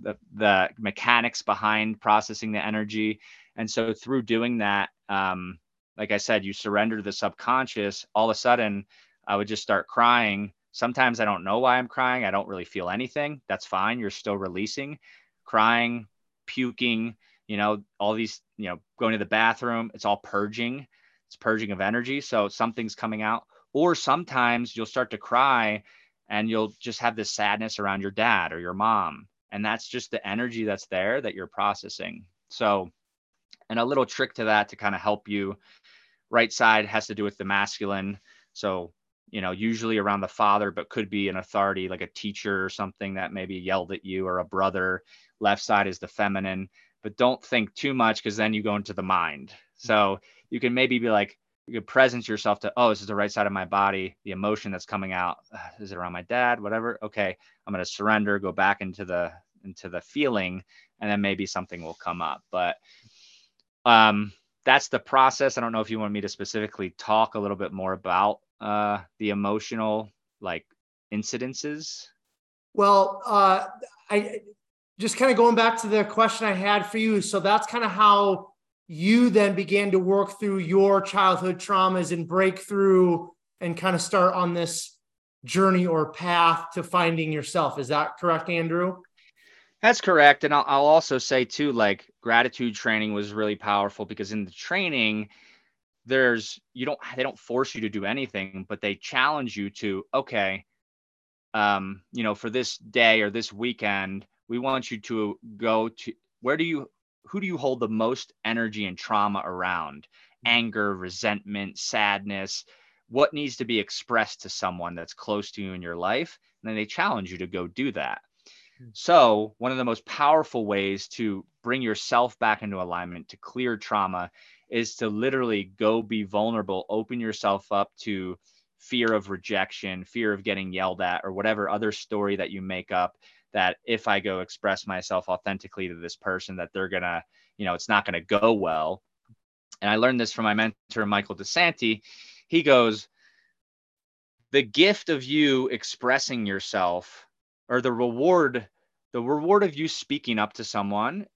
the, the mechanics behind processing the energy. And so through doing that, um, like I said, you surrender to the subconscious, all of a sudden I would just start crying Sometimes I don't know why I'm crying. I don't really feel anything. That's fine. You're still releasing, crying, puking, you know, all these, you know, going to the bathroom. It's all purging. It's purging of energy. So something's coming out. Or sometimes you'll start to cry and you'll just have this sadness around your dad or your mom. And that's just the energy that's there that you're processing. So, and a little trick to that to kind of help you right side has to do with the masculine. So, you know, usually around the father, but could be an authority like a teacher or something that maybe yelled at you or a brother. Left side is the feminine, but don't think too much because then you go into the mind. So you can maybe be like, you could presence yourself to, oh, this is the right side of my body. The emotion that's coming out is it around my dad, whatever. Okay, I'm going to surrender, go back into the into the feeling, and then maybe something will come up. But um, that's the process. I don't know if you want me to specifically talk a little bit more about uh, the emotional like incidences. Well, uh, I just kind of going back to the question I had for you. So that's kind of how you then began to work through your childhood traumas and break through and kind of start on this journey or path to finding yourself. Is that correct, Andrew? That's correct. And I'll, I'll also say too, like gratitude training was really powerful because in the training, there's you don't they don't force you to do anything, but they challenge you to, okay, um, you know, for this day or this weekend, we want you to go to where do you who do you hold the most energy and trauma around? Mm-hmm. Anger, resentment, sadness, what needs to be expressed to someone that's close to you in your life? And then they challenge you to go do that. So, one of the most powerful ways to bring yourself back into alignment, to clear trauma, is to literally go be vulnerable, open yourself up to fear of rejection, fear of getting yelled at, or whatever other story that you make up that if I go express myself authentically to this person, that they're gonna, you know, it's not gonna go well. And I learned this from my mentor, Michael DeSanti. He goes, the gift of you expressing yourself or the reward, the reward of you speaking up to someone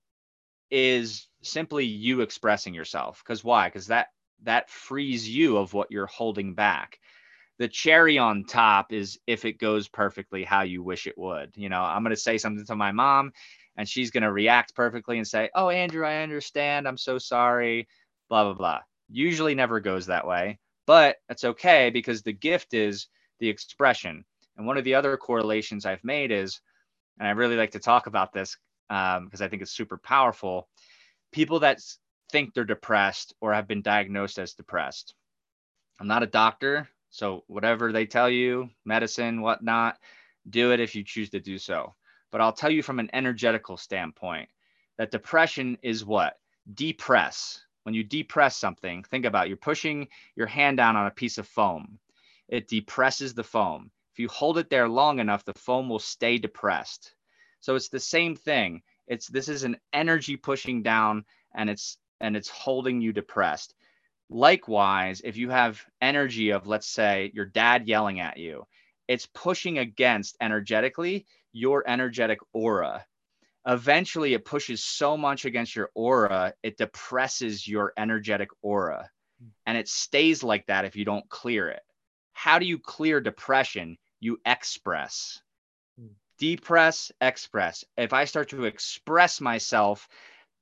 is simply you expressing yourself. Because why? Because that that frees you of what you're holding back the cherry on top is if it goes perfectly how you wish it would. You know, I'm going to say something to my mom and she's going to react perfectly and say, Oh, Andrew, I understand. I'm so sorry. Blah, blah, blah. Usually never goes that way, but it's okay because the gift is the expression. And one of the other correlations I've made is, and I really like to talk about this because um, I think it's super powerful people that think they're depressed or have been diagnosed as depressed. I'm not a doctor. So whatever they tell you, medicine, whatnot, do it if you choose to do so. But I'll tell you from an energetical standpoint that depression is what? Depress. When you depress something, think about it. you're pushing your hand down on a piece of foam. It depresses the foam. If you hold it there long enough, the foam will stay depressed. So it's the same thing. It's this is an energy pushing down and it's and it's holding you depressed. Likewise, if you have energy of, let's say, your dad yelling at you, it's pushing against energetically your energetic aura. Eventually, it pushes so much against your aura, it depresses your energetic aura. Hmm. And it stays like that if you don't clear it. How do you clear depression? You express. Hmm. Depress, express. If I start to express myself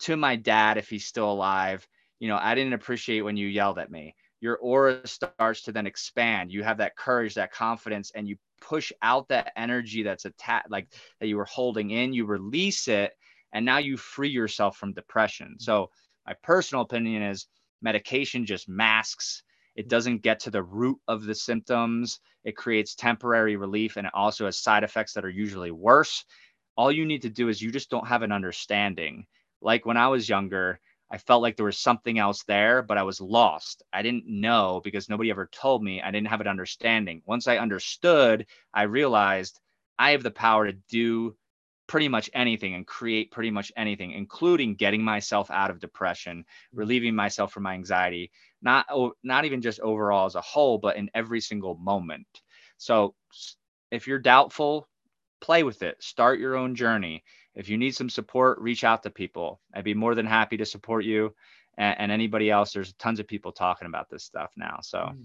to my dad, if he's still alive, you know, I didn't appreciate when you yelled at me. Your aura starts to then expand. You have that courage, that confidence, and you push out that energy that's attached, like that you were holding in, you release it, and now you free yourself from depression. Hmm. So, my personal opinion is medication just masks. It doesn't get to the root of the symptoms. It creates temporary relief and it also has side effects that are usually worse. All you need to do is you just don't have an understanding. Like when I was younger, I felt like there was something else there, but I was lost. I didn't know because nobody ever told me. I didn't have an understanding. Once I understood, I realized I have the power to do pretty much anything and create pretty much anything, including getting myself out of depression, mm-hmm. relieving myself from my anxiety, not not even just overall as a whole, but in every single moment. So if you're doubtful, play with it. Start your own journey if you need some support, reach out to people. I'd be more than happy to support you and, and anybody else. There's tons of people talking about this stuff now. So. Hmm.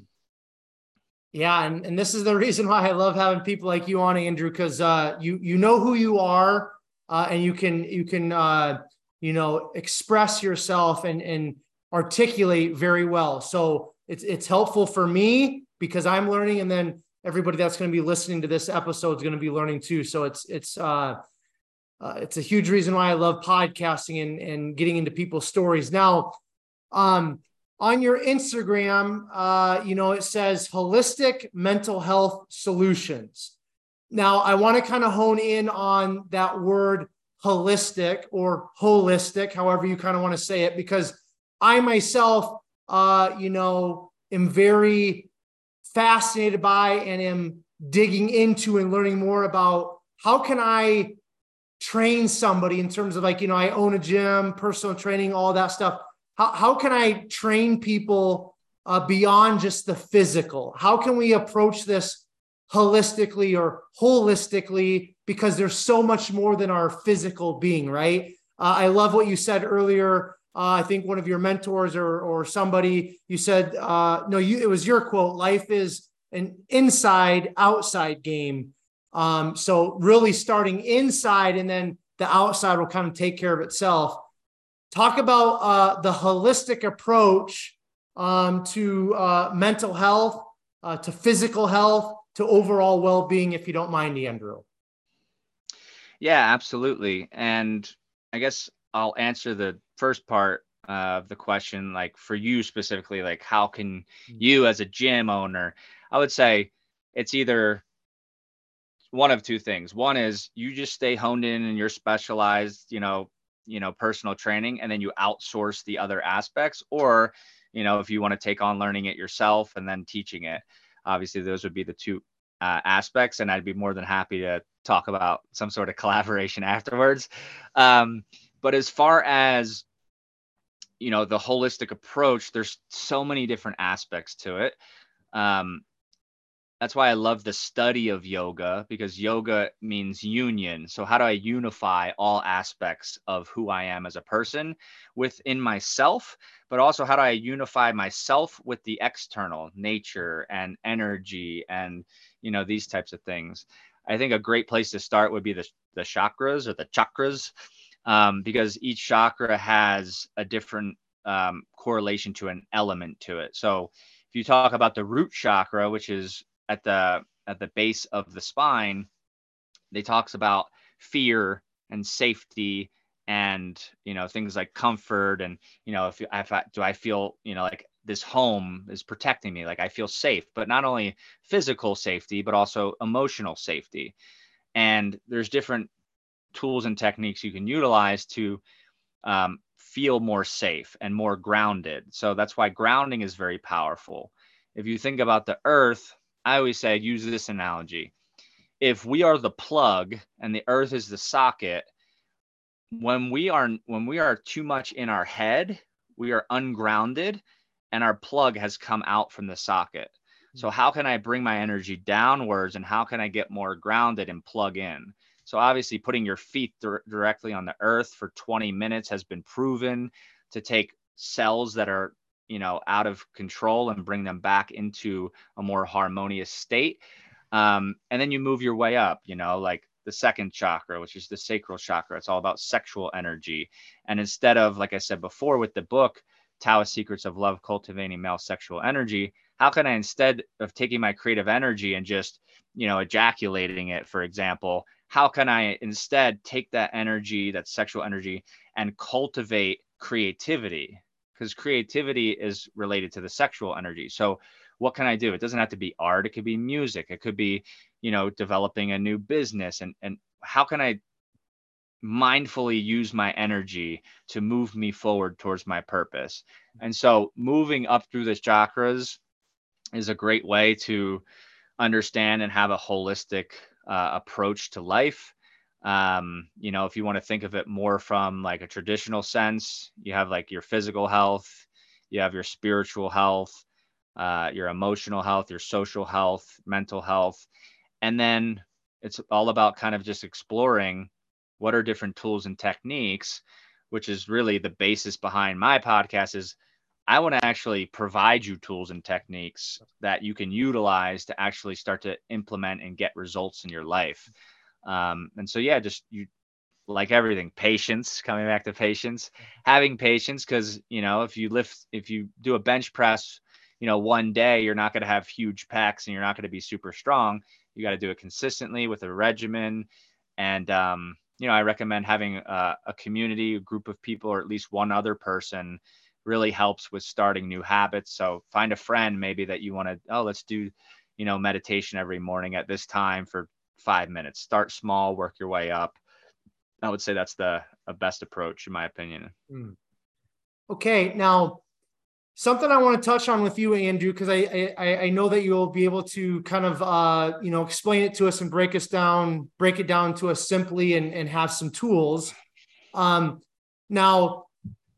Yeah, and, and this is the reason why I love having people like you on, Andrew, because uh, you you know who you are, uh, and you can you can uh, you know express yourself and and articulate very well. So it's it's helpful for me because I'm learning, and then everybody that's going to be listening to this episode is going to be learning too. So it's it's uh, uh, it's a huge reason why I love podcasting and and getting into people's stories. Now, um, on your Instagram, uh, you know it says holistic mental health solutions. Now, I want to kind of hone in on that word holistic or holistic, however you kind of want to say it, because I myself, uh, you know, am very fascinated by and am digging into and learning more about how can I train somebody in terms of like, you know, I own a gym, personal training, all that stuff. How, how can I train people uh, beyond just the physical? How can we approach this holistically or holistically? Because there's so much more than our physical being, right? Uh, I love what you said earlier uh, I think one of your mentors or or somebody you said uh, no, you it was your quote. Life is an inside outside game. Um, so really starting inside and then the outside will kind of take care of itself. Talk about uh, the holistic approach um, to uh, mental health, uh, to physical health, to overall well being, if you don't mind, Andrew. Yeah, absolutely. And I guess I'll answer the first part of the question, like for you specifically, like how can you as a gym owner, I would say it's either one of two things. One is you just stay honed in and you're specialized, you know, you know, personal training, and then you outsource the other aspects, or you know, if you want to take on learning it yourself and then teaching it. Obviously, those would be the two uh, aspects, and I'd be more than happy to talk about some sort of collaboration afterwards. Um, but as far as you know the holistic approach, there's so many different aspects to it. Um, that's why I love the study of yoga because yoga means union. So, how do I unify all aspects of who I am as a person within myself? But also, how do I unify myself with the external nature and energy and, you know, these types of things? I think a great place to start would be the, the chakras or the chakras um, because each chakra has a different um, correlation to an element to it. So if you talk about the root chakra, which is at the at the base of the spine, they talks about fear and safety and you know things like comfort and you know if, if I, do I feel you know like this home is protecting me like I feel safe but not only physical safety but also emotional safety and there's different tools and techniques you can utilize to um, feel more safe and more grounded. So that's why grounding is very powerful. If you think about the earth, I always say, use this analogy. If we are the plug and the earth is the socket, when we are when we are too much in our head, we are ungrounded and our plug has come out from the socket. So how can I bring my energy downwards and how can I get more grounded and plug in? So obviously, putting your feet th- directly on the earth for 20 minutes has been proven to take cells that are you know out of control and bring them back into a more harmonious state. Um, and then you move your way up. You know, like the second chakra, which is the sacral chakra. It's all about sexual energy. And instead of, like I said before, with the book, Taoist Secrets of Love Cultivating Male Sexual Energy, how can I, instead of taking my creative energy and just, you know, ejaculating it, for example, how can I instead take that energy, that sexual energy, and cultivate creativity? Because creativity is related to the sexual energy. So, what can I do? It doesn't have to be art, it could be music, it could be, you know, developing a new business. And, and how can I mindfully use my energy to move me forward towards my purpose? And so, moving up through the chakras is a great way to understand and have a holistic uh, approach to life. Um, you know, if you want to think of it more from like a traditional sense, you have like your physical health, you have your spiritual health, uh, your emotional health, your social health, mental health. And then it's all about kind of just exploring what are different tools and techniques, which is really the basis behind my podcast is I want to actually provide you tools and techniques that you can utilize to actually start to implement and get results in your life. Um, and so, yeah, just you like everything, patience, coming back to patience, having patience. Cause, you know, if you lift, if you do a bench press, you know, one day, you're not going to have huge pecs and you're not going to be super strong. You got to do it consistently with a regimen. And, um, you know, I recommend having a, a community, a group of people, or at least one other person really helps with starting new habits. So find a friend maybe that you want to, oh, let's do, you know, meditation every morning at this time for five minutes. Start small, work your way up. I would say that's the best approach, in my opinion. Mm. Okay, now something I want to touch on with you, Andrew, because I, I, I know that you'll be able to kind of uh, you know explain it to us and break us down, break it down to us simply, and and have some tools. Um, now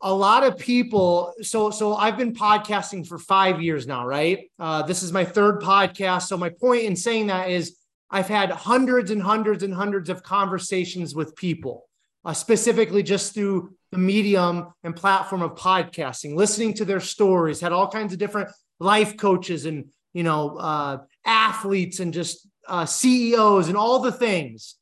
a lot of people so so i've been podcasting for five years now right? Uh, this is my third podcast. So my point in saying that is i've had hundreds and hundreds and hundreds of conversations with people uh, specifically just through the medium and platform of podcasting listening to their stories had all kinds of different life coaches and you know uh, athletes and just uh, ceos and all the things.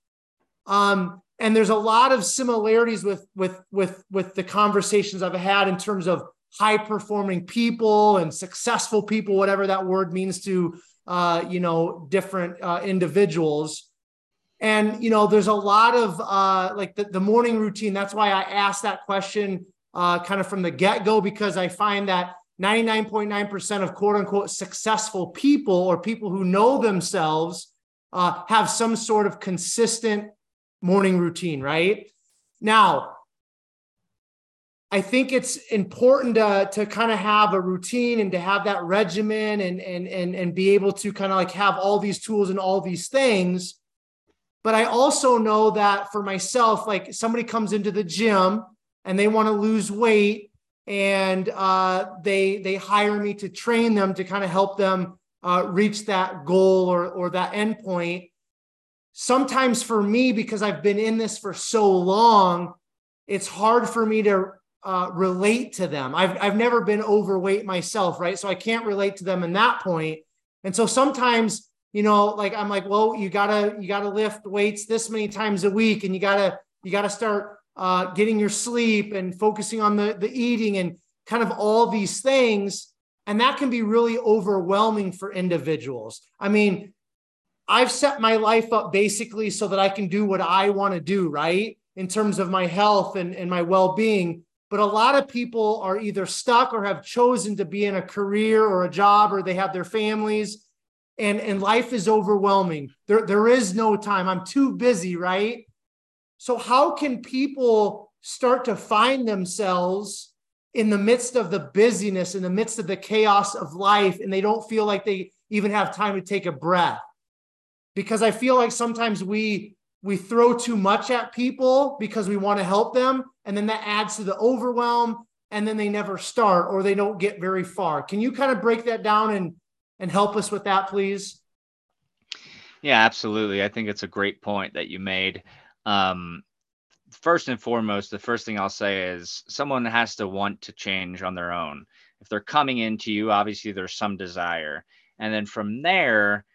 Um, and there's a lot of similarities with with with with the conversations I've had in terms of high performing people and successful people, whatever that word means to uh, you know different uh, individuals. And you know, there's a lot of uh, like the, the morning routine. That's why I asked that question uh, kind of from the get go because I find that 99.9% of quote unquote successful people or people who know themselves uh, have some sort of consistent morning routine, right? Now, I think it's important to, to kind of have a routine and to have that regimen and, and, and, and be able to kind of like have all these tools and all these things. But I also know that for myself, like somebody comes into the gym and they want to lose weight and uh, they they hire me to train them to kind of help them uh, reach that goal or or that endpoint sometimes for me, because I've been in this for so long, it's hard for me to uh, relate to them. I've, I've never been overweight myself, right? So I can't relate to them in that point. And so sometimes, you know, like I'm like, well, you gotta, you gotta lift weights this many times a week and you gotta, you gotta start uh, getting your sleep and focusing on the, the eating and kind of all these things. And that can be really overwhelming for individuals. I mean, I've set my life up basically so that I can do what I want to do, right? In terms of my health and, and my well being. But a lot of people are either stuck or have chosen to be in a career or a job or they have their families and, and life is overwhelming. There, there is no time. I'm too busy, right? So, how can people start to find themselves in the midst of the busyness, in the midst of the chaos of life, and they don't feel like they even have time to take a breath? Because I feel like sometimes we we throw too much at people because we want to help them and then that adds to the overwhelm and then they never start or they don't get very far. Can you kind of break that down and and help us with that please? Yeah, absolutely. I think it's a great point that you made. Um, first and foremost, the first thing I'll say is someone has to want to change on their own. If they're coming into you, obviously there's some desire. And then from there,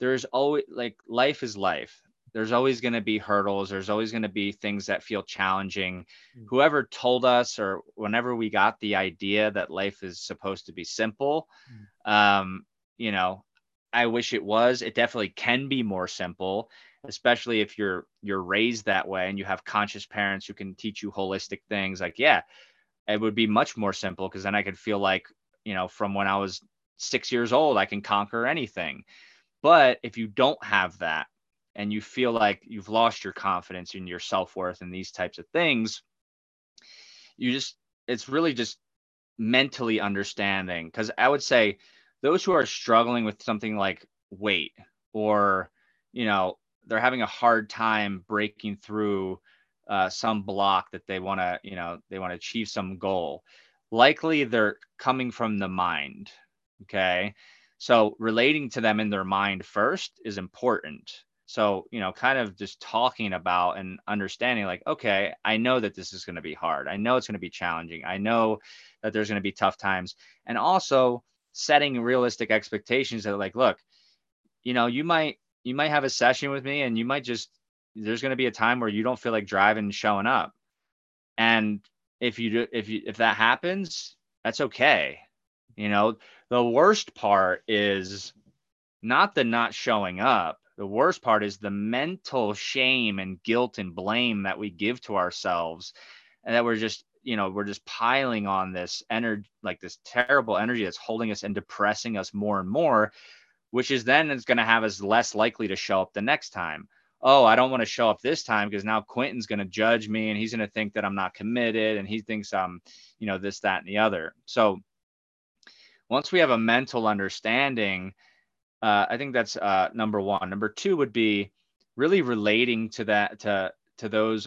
there's always like life is life. There's always going to be hurdles. There's always going to be things that feel challenging. Mm-hmm. whoever told us or whenever we got the idea that life is supposed to be simple mm-hmm. um you know i wish it was. It definitely can be more simple especially if you're you're raised that way and you have conscious parents who can teach you holistic things. Like yeah it would be much more simple because then i could feel like you know from when i was 6 years old i can conquer anything but if you don't have that and you feel like you've lost your confidence in your self worth and these types of things, you just, it's really just mentally understanding. Because I would say those who are struggling with something like weight or, you know, they're having a hard time breaking through uh, some block that they want to, you know, they want to achieve some goal. Likely they're coming from the mind. Okay. So relating to them in their mind first is important. So, you know, kind of just talking about and understanding like, okay, I know that this is going to be hard. I know it's going to be challenging. I know that there's going to be tough times. And also setting realistic expectations that like, look, you know, you might you might have a session with me and you might just there's going to be a time where you don't feel like driving and showing up. And if you do if you if that happens, that's okay. You know, the worst part is not the not showing up. The worst part is the mental shame and guilt and blame that we give to ourselves and that we're just you know we're just piling on this energy like this terrible energy that's holding us and depressing us more and more which is then is going to have us less likely to show up the next time. Oh i don't want to show up this time because now quentin's going to judge me and he's going to think that i'm not committed and he thinks i'm you know this that and the other. So once we have a mental understanding uh, I think that's uh, number one. Number two would be really relating to that to to those.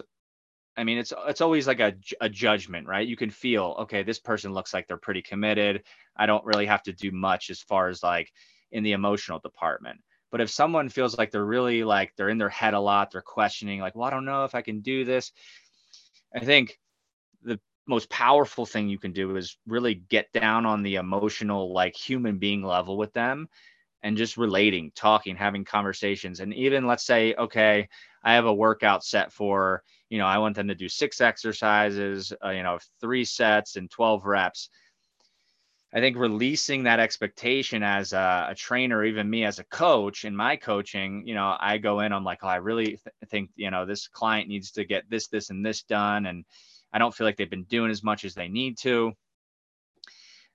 I mean, it's it's always like a, a judgment, right? You can feel okay. This person looks like they're pretty committed. I don't really have to do much as far as like in the emotional department. But if someone feels like they're really like they're in their head a lot, they're questioning like, well, I don't know if I can do this. I think the most powerful thing you can do is really get down on the emotional like human being level with them and just relating, talking, having conversations. And even let's say, okay, I have a workout set for, you know, I want them to do six exercises, uh, you know, three sets and 12 reps. I think releasing that expectation as a, a, trainer, even me as a coach in my coaching, you know, I go in, I'm like, oh, I really th- think, you know, this client needs to get this, this, and this done. And I don't feel like they've been doing as much as they need to.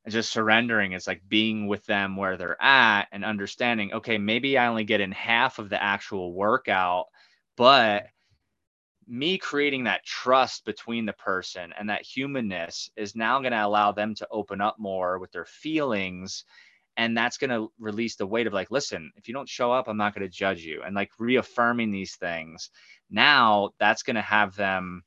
And just surrendering is like being with them where they're at and understanding okay maybe i only get in half of the actual workout but me creating that trust between the person and that humanness is now going to allow them to open up more with their feelings. And that's going to release the weight of like listen if you don't show up i'm not going to judge you. And like reaffirming these things now that's going to have them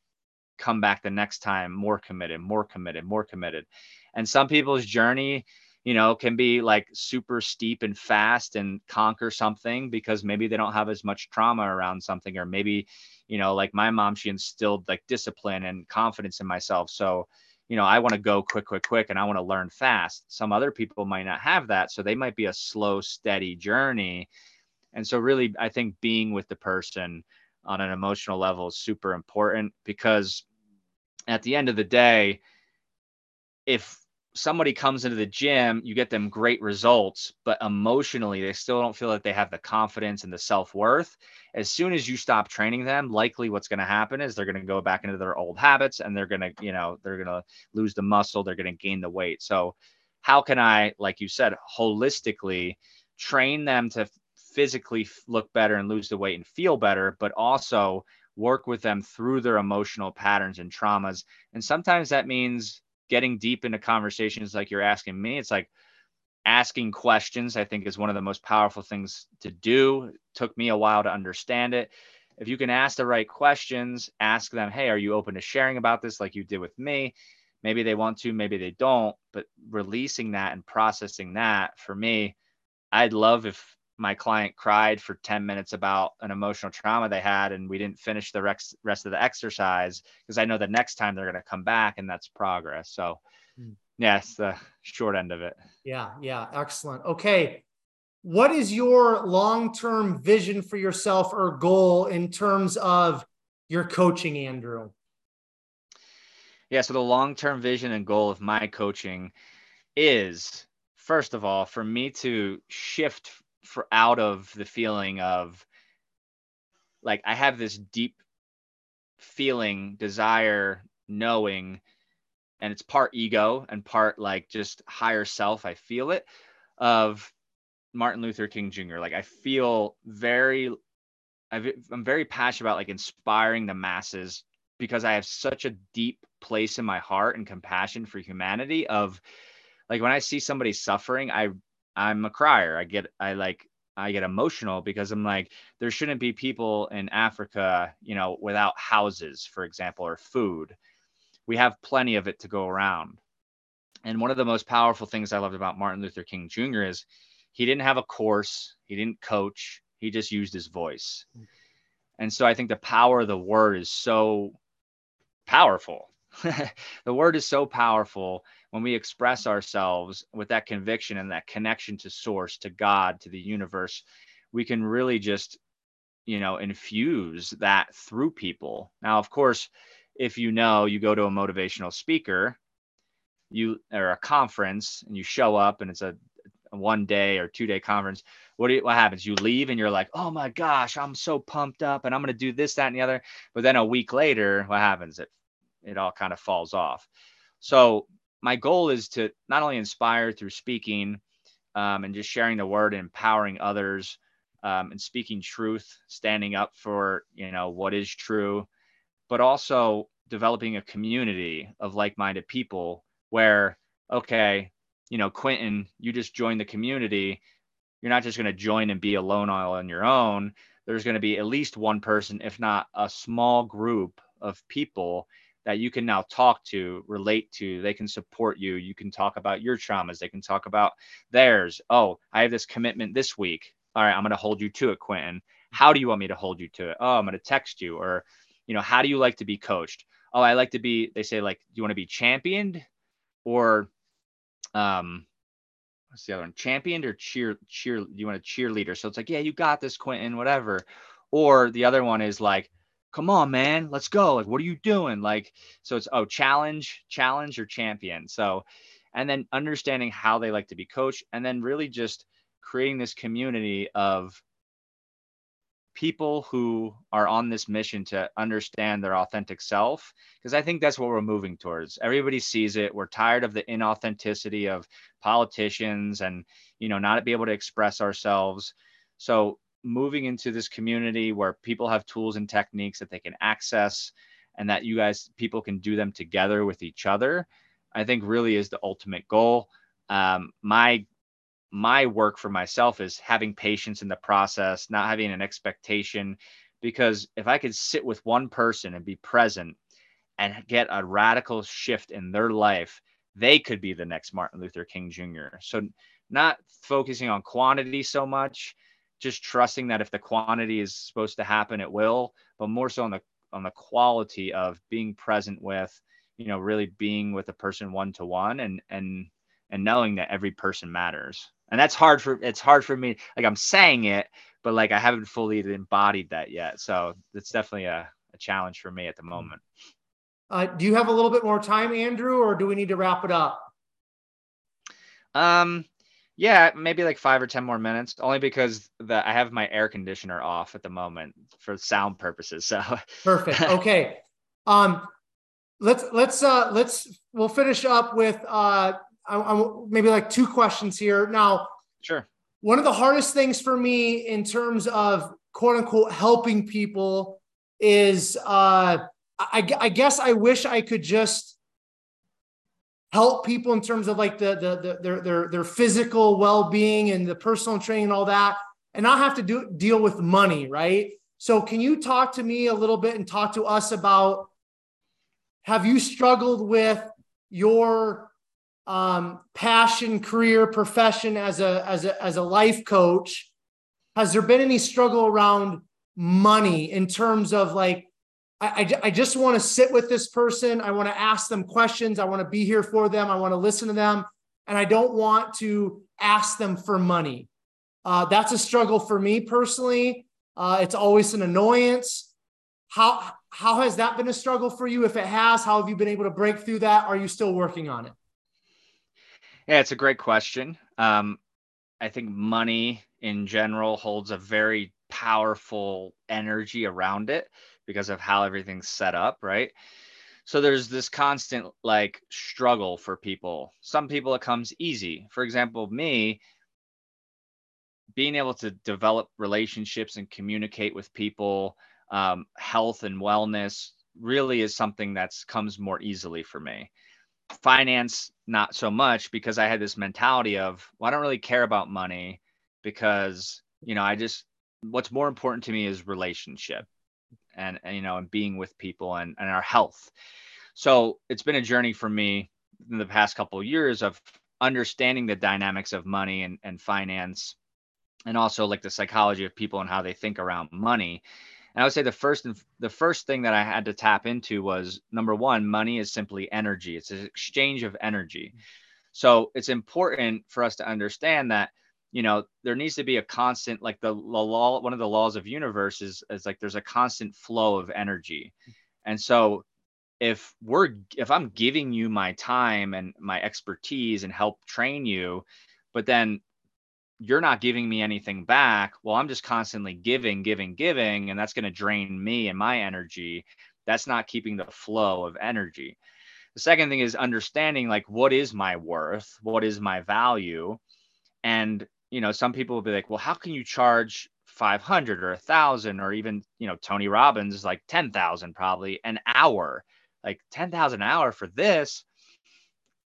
come back the next time more committed more committed more committed. And some people's journey you know can be like super steep and fast and conquer something because maybe they don't have as much trauma around something or maybe you know like my mom she instilled like discipline and confidence in myself. So you know i want to go quick quick quick and i want to learn fast. Some other people might not have that so they might be a slow steady journey. And so really i think being with the person on an emotional level is super important because at the end of the day if somebody comes into the gym, you get them great results, but emotionally they still don't feel that they have the confidence and the self-worth. As soon as you stop training them, likely what's going to happen is they're going to go back into their old habits and they're going to, you know, they're going to lose the muscle, they're going to gain the weight. So how can I, like you said, holistically train them to physically look better and lose the weight and feel better, but also work with them through their emotional patterns and traumas. And sometimes that means getting deep into conversations like you're asking me. It's like asking questions, I think, is one of the most powerful things to do. It took me a while to understand it. If you can ask the right questions, ask them, hey, are you open to sharing about this like you did with me? Maybe they want to, maybe they don't, but releasing that and processing that for me, I'd love if my client cried for 10 minutes about an emotional trauma they had and we didn't finish the rest, rest of the exercise because I know the next time they're going to come back and that's progress. So, mm. yes, the short end of it. Yeah, yeah, excellent. Okay. What is your long-term vision for yourself or goal in terms of your coaching, Andrew? Yeah, so the long-term vision and goal of my coaching is first of all for me to shift for out of the feeling of like I have this deep feeling, desire, knowing, and it's part ego and part like just higher self. I feel it of Martin Luther King Jr. Like I feel very, i am very passionate about like inspiring the masses because I have such a deep place in my heart and compassion for humanity. Of like when I see somebody suffering, I I'm a crier. I get I like I get emotional because I'm like there shouldn't be people in Africa, you know, without houses, for example, or food. We have plenty of it to go around. And one of the most powerful things I loved about Martin Luther King Jr. is he didn't have a course, he didn't coach, He just used his voice. And so I think the power of the word is so powerful. the word is so powerful when we express ourselves with that conviction and that connection to source, to God, to the universe. We can really just, you know, infuse that through people. Now, of course, if you know you go to a motivational speaker, you or a conference and you show up and it's a, one day or two day conference, what do you, what happens? You leave and you're like, oh my gosh, I'm so pumped up and I'm gonna do this, that, and the other. But then a week later, what happens? It it all kind of falls off. So my goal is to not only inspire through speaking um, and just sharing the word and empowering others um, and speaking truth, standing up for you know what is true, but also developing a community of like-minded people where okay you know quentin you just joined the community. You're not just going to join and be alone all on your own. There's going to be at least one person if not a small group of people that you can now talk to relate to they can support you you can talk about your traumas they can talk about theirs oh i have this commitment this week all right i'm going to hold you to it quentin how do you want me to hold you to it oh i'm going to text you or you know, how do you like to be coached? Oh, I like to be, they say like, do you want to be championed or, um, what's the other one? Championed or cheer, cheer, you want a cheerleader? So it's like, yeah, you got this, Quentin, whatever. Or the other one is like, come on, man, let's go. Like, what are you doing? Like, so it's, oh, challenge, challenge or champion. So, and then understanding how they like to be coached and then really just creating this community of people who are on this mission to understand their authentic self because i think that's what we're moving towards everybody sees it we're tired of the inauthenticity of politicians and you know not be able to express ourselves so moving into this community where people have tools and techniques that they can access and that you guys people can do them together with each other i think really is the ultimate goal um, my my work for myself is having patience in the process, not having an expectation. Because if I could sit with one person and be present and get a radical shift in their life, they could be the next Martin Luther King Jr. So, not focusing on quantity so much, just trusting that if the quantity is supposed to happen, it will, but more so on the on the quality of being present with, you know, really being with a person one to one and and and knowing that every person matters. And that's hard for it's hard for me like i'm saying it but like i haven't fully embodied that yet. So it's definitely a, a challenge for me at the hmm. moment. Uh, do you have a little bit more time andrew or do we need to wrap it up? Um yeah maybe like five or ten more minutes only because the i have my air conditioner off at the moment for sound purposes so perfect okay um let's let's uh let's we'll finish up with uh I, I'm maybe like two questions here. Now, sure. One of the hardest things for me in terms of quote unquote helping people is uh, I, I guess I wish I could just help people in terms of like the, the, the their, their, their physical well-being and the personal training and all that, and not have to do deal with money, right? So can you talk to me a little bit and talk to us about have you struggled with your um, passion, career, profession as a as a as a life coach, has there been any struggle around money in terms of like I, I, just want to sit with this person. I want to ask them questions. I want to be here for them. I want to listen to them. And I don't want to ask them for money. Uh, that's a struggle for me personally. Uh, it's always an annoyance. How, how has that been a struggle for you? If it has, how have you been able to break through that? Are you still working on it? Yeah, it's a great question. Um, I think money in general holds a very powerful energy around it because of how everything's set up, right? So there's this constant like struggle for people. Some people it comes easy. For example, me being able to develop relationships and communicate with people, um, health and wellness really is something that's comes more easily for me finance not so much because I had this mentality of well, I don't really care about money because you know I just what's more important to me is relationship and, and you know and being with people and, and our health. So it's been a journey for me in the past couple of years of understanding the dynamics of money and, and finance and also like the psychology of people and how they think around money. And I would say the first the first thing that I had to tap into was number one, money is simply energy. It's an exchange of energy. So it's important for us to understand that you know there needs to be a constant like the, the law one of the laws of universe is, is like there's a constant flow of energy. And so if we're if i'm giving you my time and my expertise and help train you but then you're not giving me anything back well i'm just constantly giving giving giving and that's going to drain me and my energy. That's not keeping the flow of energy. The second thing is understanding like what is my worth? What is my value? And you know some people will be like well how can you charge 500 or a thousand or even you know tony robbins is like 10000 probably an hour like 10000 an hour for this?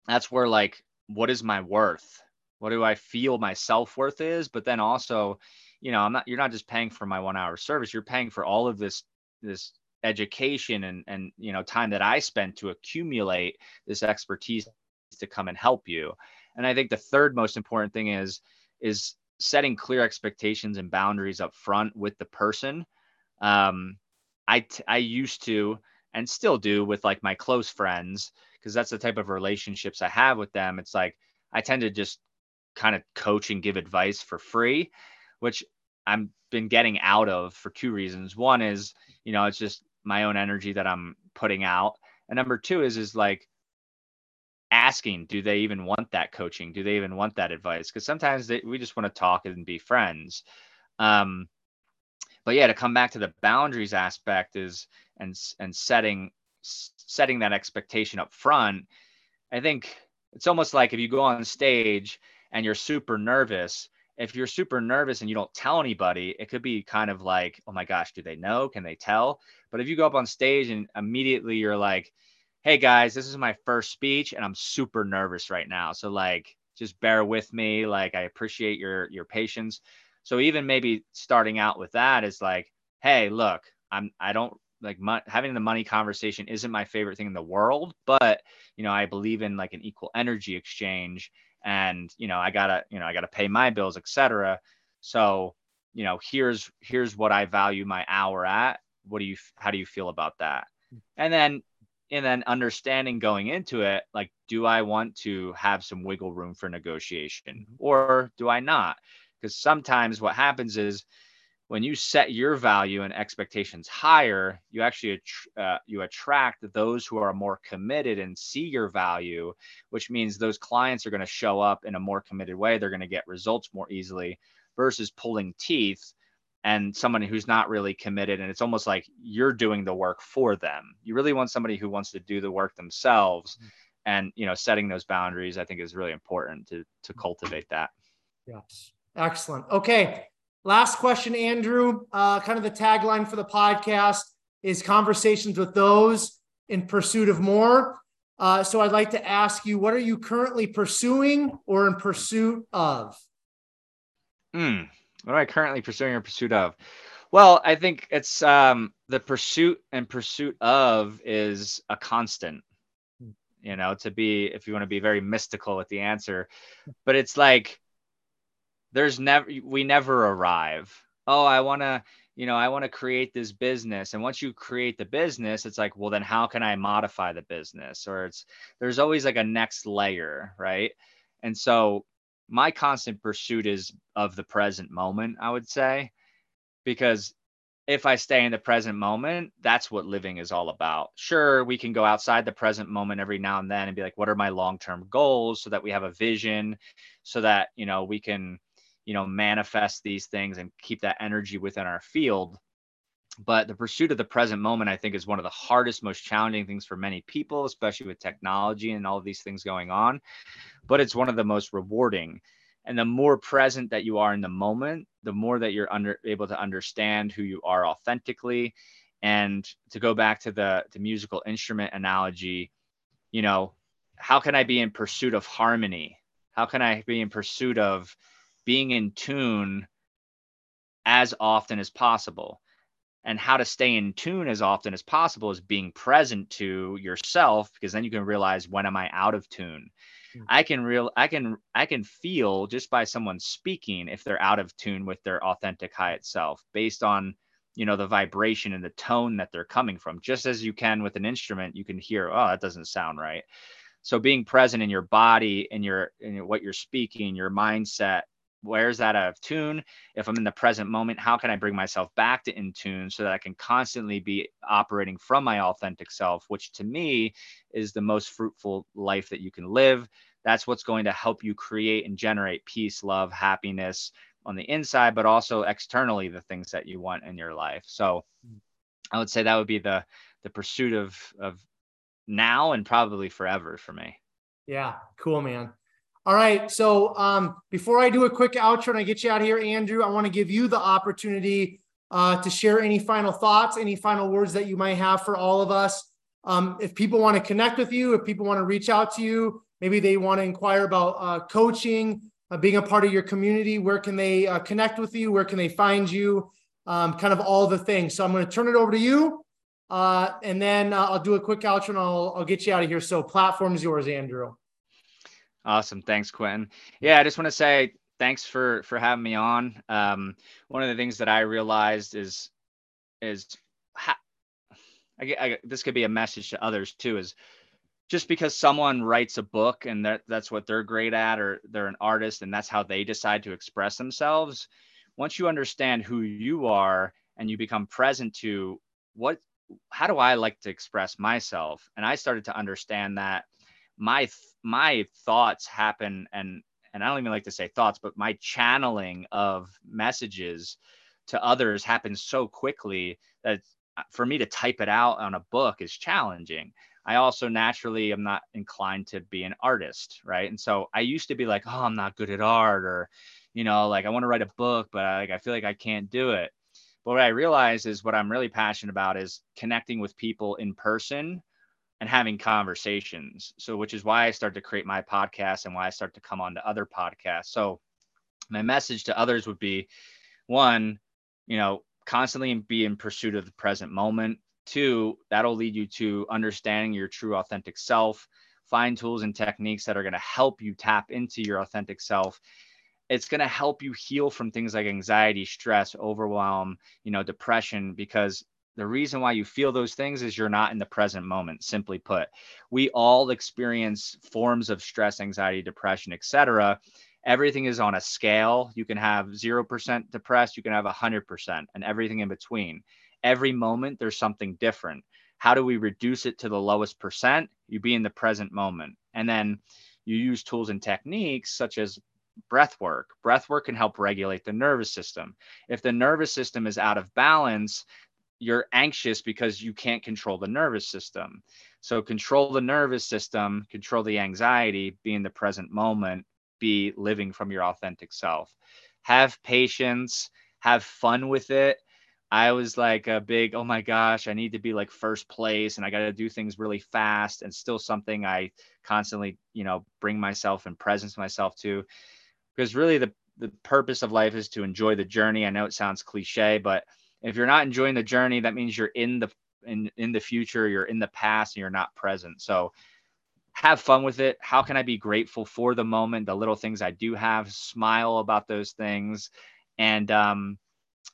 That's where like what is my worth? What do i feel my self-worth is? But then also you know i'm not you're not just paying for my one hour service you're paying for all of this this education and and you know time that i spent to accumulate this expertise to come and help you. And i think the third most important thing is is setting clear expectations and boundaries up front with the person. Um, I, t- I used to and still do with like my close friends because that's the type of relationships I have with them. It's like I tend to just kind of coach and give advice for free, which I've been getting out of for two reasons. One is, you know, it's just my own energy that I'm putting out. And number two is, is like asking do they even want that coaching? Do they even want that advice? Because sometimes they, we just want to talk and be friends. Um, but yeah to come back to the boundaries aspect is and and setting setting that expectation up front i think it's almost like if you go on stage and you're super nervous if you're super nervous and you don't tell anybody it could be kind of like oh my gosh do they know? Can they tell? But if you go up on stage and immediately you're like hey guys, this is my first speech and I'm super nervous right now. So like just bear with me. Like I appreciate your your patience. So even maybe starting out with that is like, hey, look, I'm I don't like mo- having the money conversation isn't my favorite thing in the world, but you know, I believe in like an equal energy exchange and you know, I got to, you know, I got to pay my bills, etc. So, you know, here's here's what I value my hour at. What do you how do you feel about that? Hmm. And then and then understanding going into it like do i want to have some wiggle room for negotiation mm-hmm. or do i not because sometimes what happens is when you set your value and expectations higher you actually uh, you attract those who are more committed and see your value which means those clients are going to show up in a more committed way they're going to get results more easily versus pulling teeth and someone who's not really committed and it's almost like you're doing the work for them. You really want somebody who wants to do the work themselves mm-hmm. and you know setting those boundaries i think is really important to to cultivate that. Yes. Excellent. Okay. Last question andrew. Uh, kind of the tagline for the podcast is conversations with those in pursuit of more. Uh, so i'd like to ask you what are you currently pursuing or in pursuit of? Hmm. What am I currently pursuing or pursuit of? Well, I think it's um, the pursuit and pursuit of is a constant. You know, to be if you want to be very mystical with the answer, but it's like there's never we never arrive. Oh, I want to you know, I want to create this business. And once you create the business, it's like, well, then how can I modify the business? Or it's there's always like a next layer, right? And so my constant pursuit is of the present moment, I would say, because if I stay in the present moment, that's what living is all about. Sure, we can go outside the present moment every now and then and be like, what are my long term goals so that we have a vision, so that, you know, we can, you know, manifest these things and keep that energy within our field. But the pursuit of the present moment, I think, is one of the hardest, most challenging things for many people, especially with technology and all these things going on. But it's one of the most rewarding. And the more present that you are in the moment, the more that you're under, able to understand who you are authentically. And to go back to the, the musical instrument analogy, you know, how can I be in pursuit of harmony? How can I be in pursuit of being in tune as often as possible? And how to stay in tune as often as possible is being present to yourself because then you can realize when am i out of tune? Mm-hmm. i can real i can i can feel just by someone speaking if they're out of tune with their authentic high self based on you know the vibration and the tone that they're coming from. Just as you can with an instrument you can hear oh that doesn't sound right. So being present in your body and your in what you're speaking your mindset where's that out of tune. If i'm in the present moment how can i bring myself back to in tune so that i can constantly be operating from my authentic self which to me is the most fruitful life that you can live. That's what's going to help you create and generate peace love happiness on the inside but also externally the things that you want in your life. So i would say that would be the the pursuit of of now and probably forever for me. Yeah cool man all right. So um, before I do a quick outro and I get you out of here, Andrew, I want to give you the opportunity uh, to share any final thoughts, any final words that you might have for all of us. Um, if people want to connect with you, if people want to reach out to you, maybe they want to inquire about uh, coaching, uh, being a part of your community, where can they uh, connect with you? Where can they find you? Um, kind of all the things. So I'm going to turn it over to you. Uh, and then uh, I'll do a quick outro and I'll, I'll get you out of here. So platform's yours, Andrew. Awesome. Thanks, Quentin. Yeah, I just want to say thanks for for having me on. Um, one of the things that I realized is is ha- I, I, this could be a message to others too. Is just because someone writes a book and that that's what they're great at, or they're an artist and that's how they decide to express themselves. Once you understand who you are and you become present to what, how do I like to express myself? And I started to understand that my my thoughts happen and and I don't even like to say thoughts, but my channeling of messages to others happens so quickly that for me to type it out on a book is challenging. I also naturally am not inclined to be an artist, right? And so I used to be like, oh, I'm not good at art, or you know, like I want to write a book, but I, like I feel like I can't do it. But what I realize is what I'm really passionate about is connecting with people in person and having conversations. So, which is why I started to create my podcast and why I start to come on to other podcasts. So, my message to others would be one, you know, constantly be in pursuit of the present moment. Two, that'll lead you to understanding your true authentic self. Find tools and techniques that are going to help you tap into your authentic self. It's going to help you heal from things like anxiety, stress, overwhelm, you know, depression, because the reason why you feel those things is you're not in the present moment simply put. We all experience forms of stress anxiety depression etc everything is on a scale. You can have 0% depressed you can have 100% and everything in between. Every moment there's something different. How do we reduce it to the lowest percent? You be in the present moment. And then you use tools and techniques such as breath work. Breath work can help regulate the nervous system. If the nervous system is out of balance, you're anxious because you can't control the nervous system. So control the nervous system, control the anxiety, be in the present moment, be living from your authentic self. Have patience, have fun with it. I was like a big, oh my gosh, I need to be like first place and I got to do things really fast and still something I constantly, you know, bring myself and presence myself to. Because really the the purpose of life is to enjoy the journey. I know it sounds cliche, but if you're not enjoying the journey, that means you're in the in in the future, you're in the past, and you're not present. So have fun with it. How can I be grateful for the moment, the little things I do have, smile about those things. And um,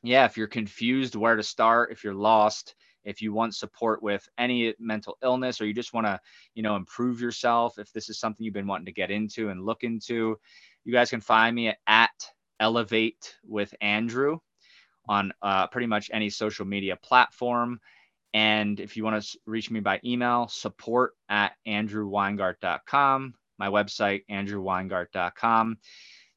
yeah, if you're confused where to start, if you're lost, if you want support with any mental illness or you just want to, you know, improve yourself, if this is something you've been wanting to get into and look into, you guys can find me at, at Elevate with Andrew on uh, pretty much any social media platform. And if you want to reach me by email, support at andrewweingart.com, my website, andrewweingart.com.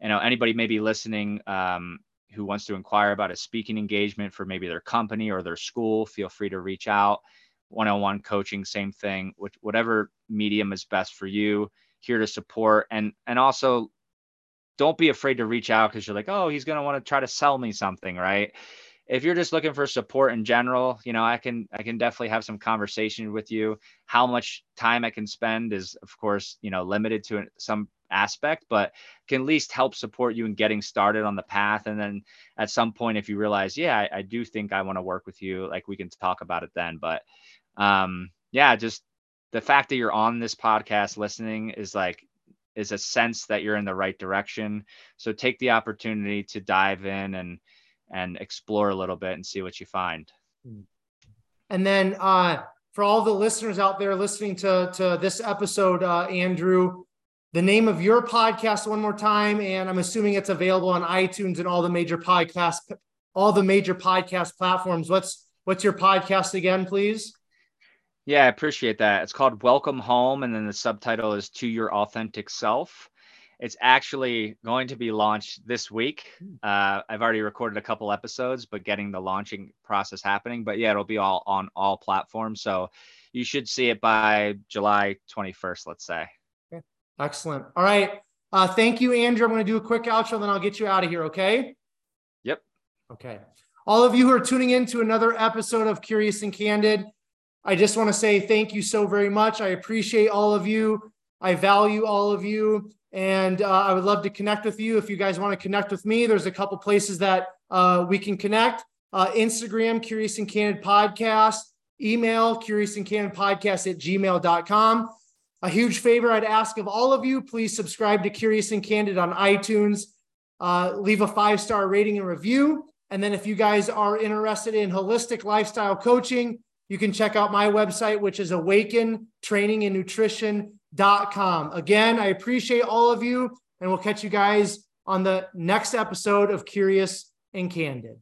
You know, anybody may be listening um, who wants to inquire about a speaking engagement for maybe their company or their school, feel free to reach out. One-on-one coaching, same thing. Which, whatever medium is best for you, here to support and and also don't be afraid to reach out because you're like, oh, he's gonna want to try to sell me something, right? If you're just looking for support in general, you know, I can I can definitely have some conversation with you. How much time I can spend is, of course, you know, limited to some aspect, but can at least help support you in getting started on the path. And then at some point, if you realize, yeah, I, I do think I want to work with you, like we can talk about it then. But um, yeah, just the fact that you're on this podcast listening is like is a sense that you're in the right direction. So take the opportunity to dive in and and explore a little bit and see what you find. And then uh, for all the listeners out there listening to to this episode, uh, Andrew, the name of your podcast one more time, and I'm assuming it's available on iTunes and all the major podcast all the major podcast platforms. What's what's your podcast again, please? Yeah, I appreciate that. It's called Welcome Home, and then the subtitle is To Your Authentic Self. It's actually going to be launched this week. Uh, I've already recorded a couple episodes, but getting the launching process happening. But yeah, it'll be all on all platforms. So you should see it by July 21st, let's say. Okay. Excellent. All right. Uh, thank you, Andrew. I'm going to do a quick outro, then I'll get you out of here. Okay. Yep. Okay. All of you who are tuning in to another episode of Curious and Candid, I just want to say thank you so very much. I appreciate all of you. I value all of you. And uh, I would love to connect with you. If you guys want to connect with me, there's a couple places that uh, we can connect. Uh, Instagram, Curious and Candid Podcast, email, Curious and Candid Podcast at gmail.com. A huge favor I'd ask of all of you, please subscribe to Curious and Candid on iTunes. Uh, leave a five star rating and review. And then if you guys are interested in holistic lifestyle coaching, you can check out my website, which is awaken training and nutrition.com. Again, I appreciate all of you, and we'll catch you guys on the next episode of Curious and Candid.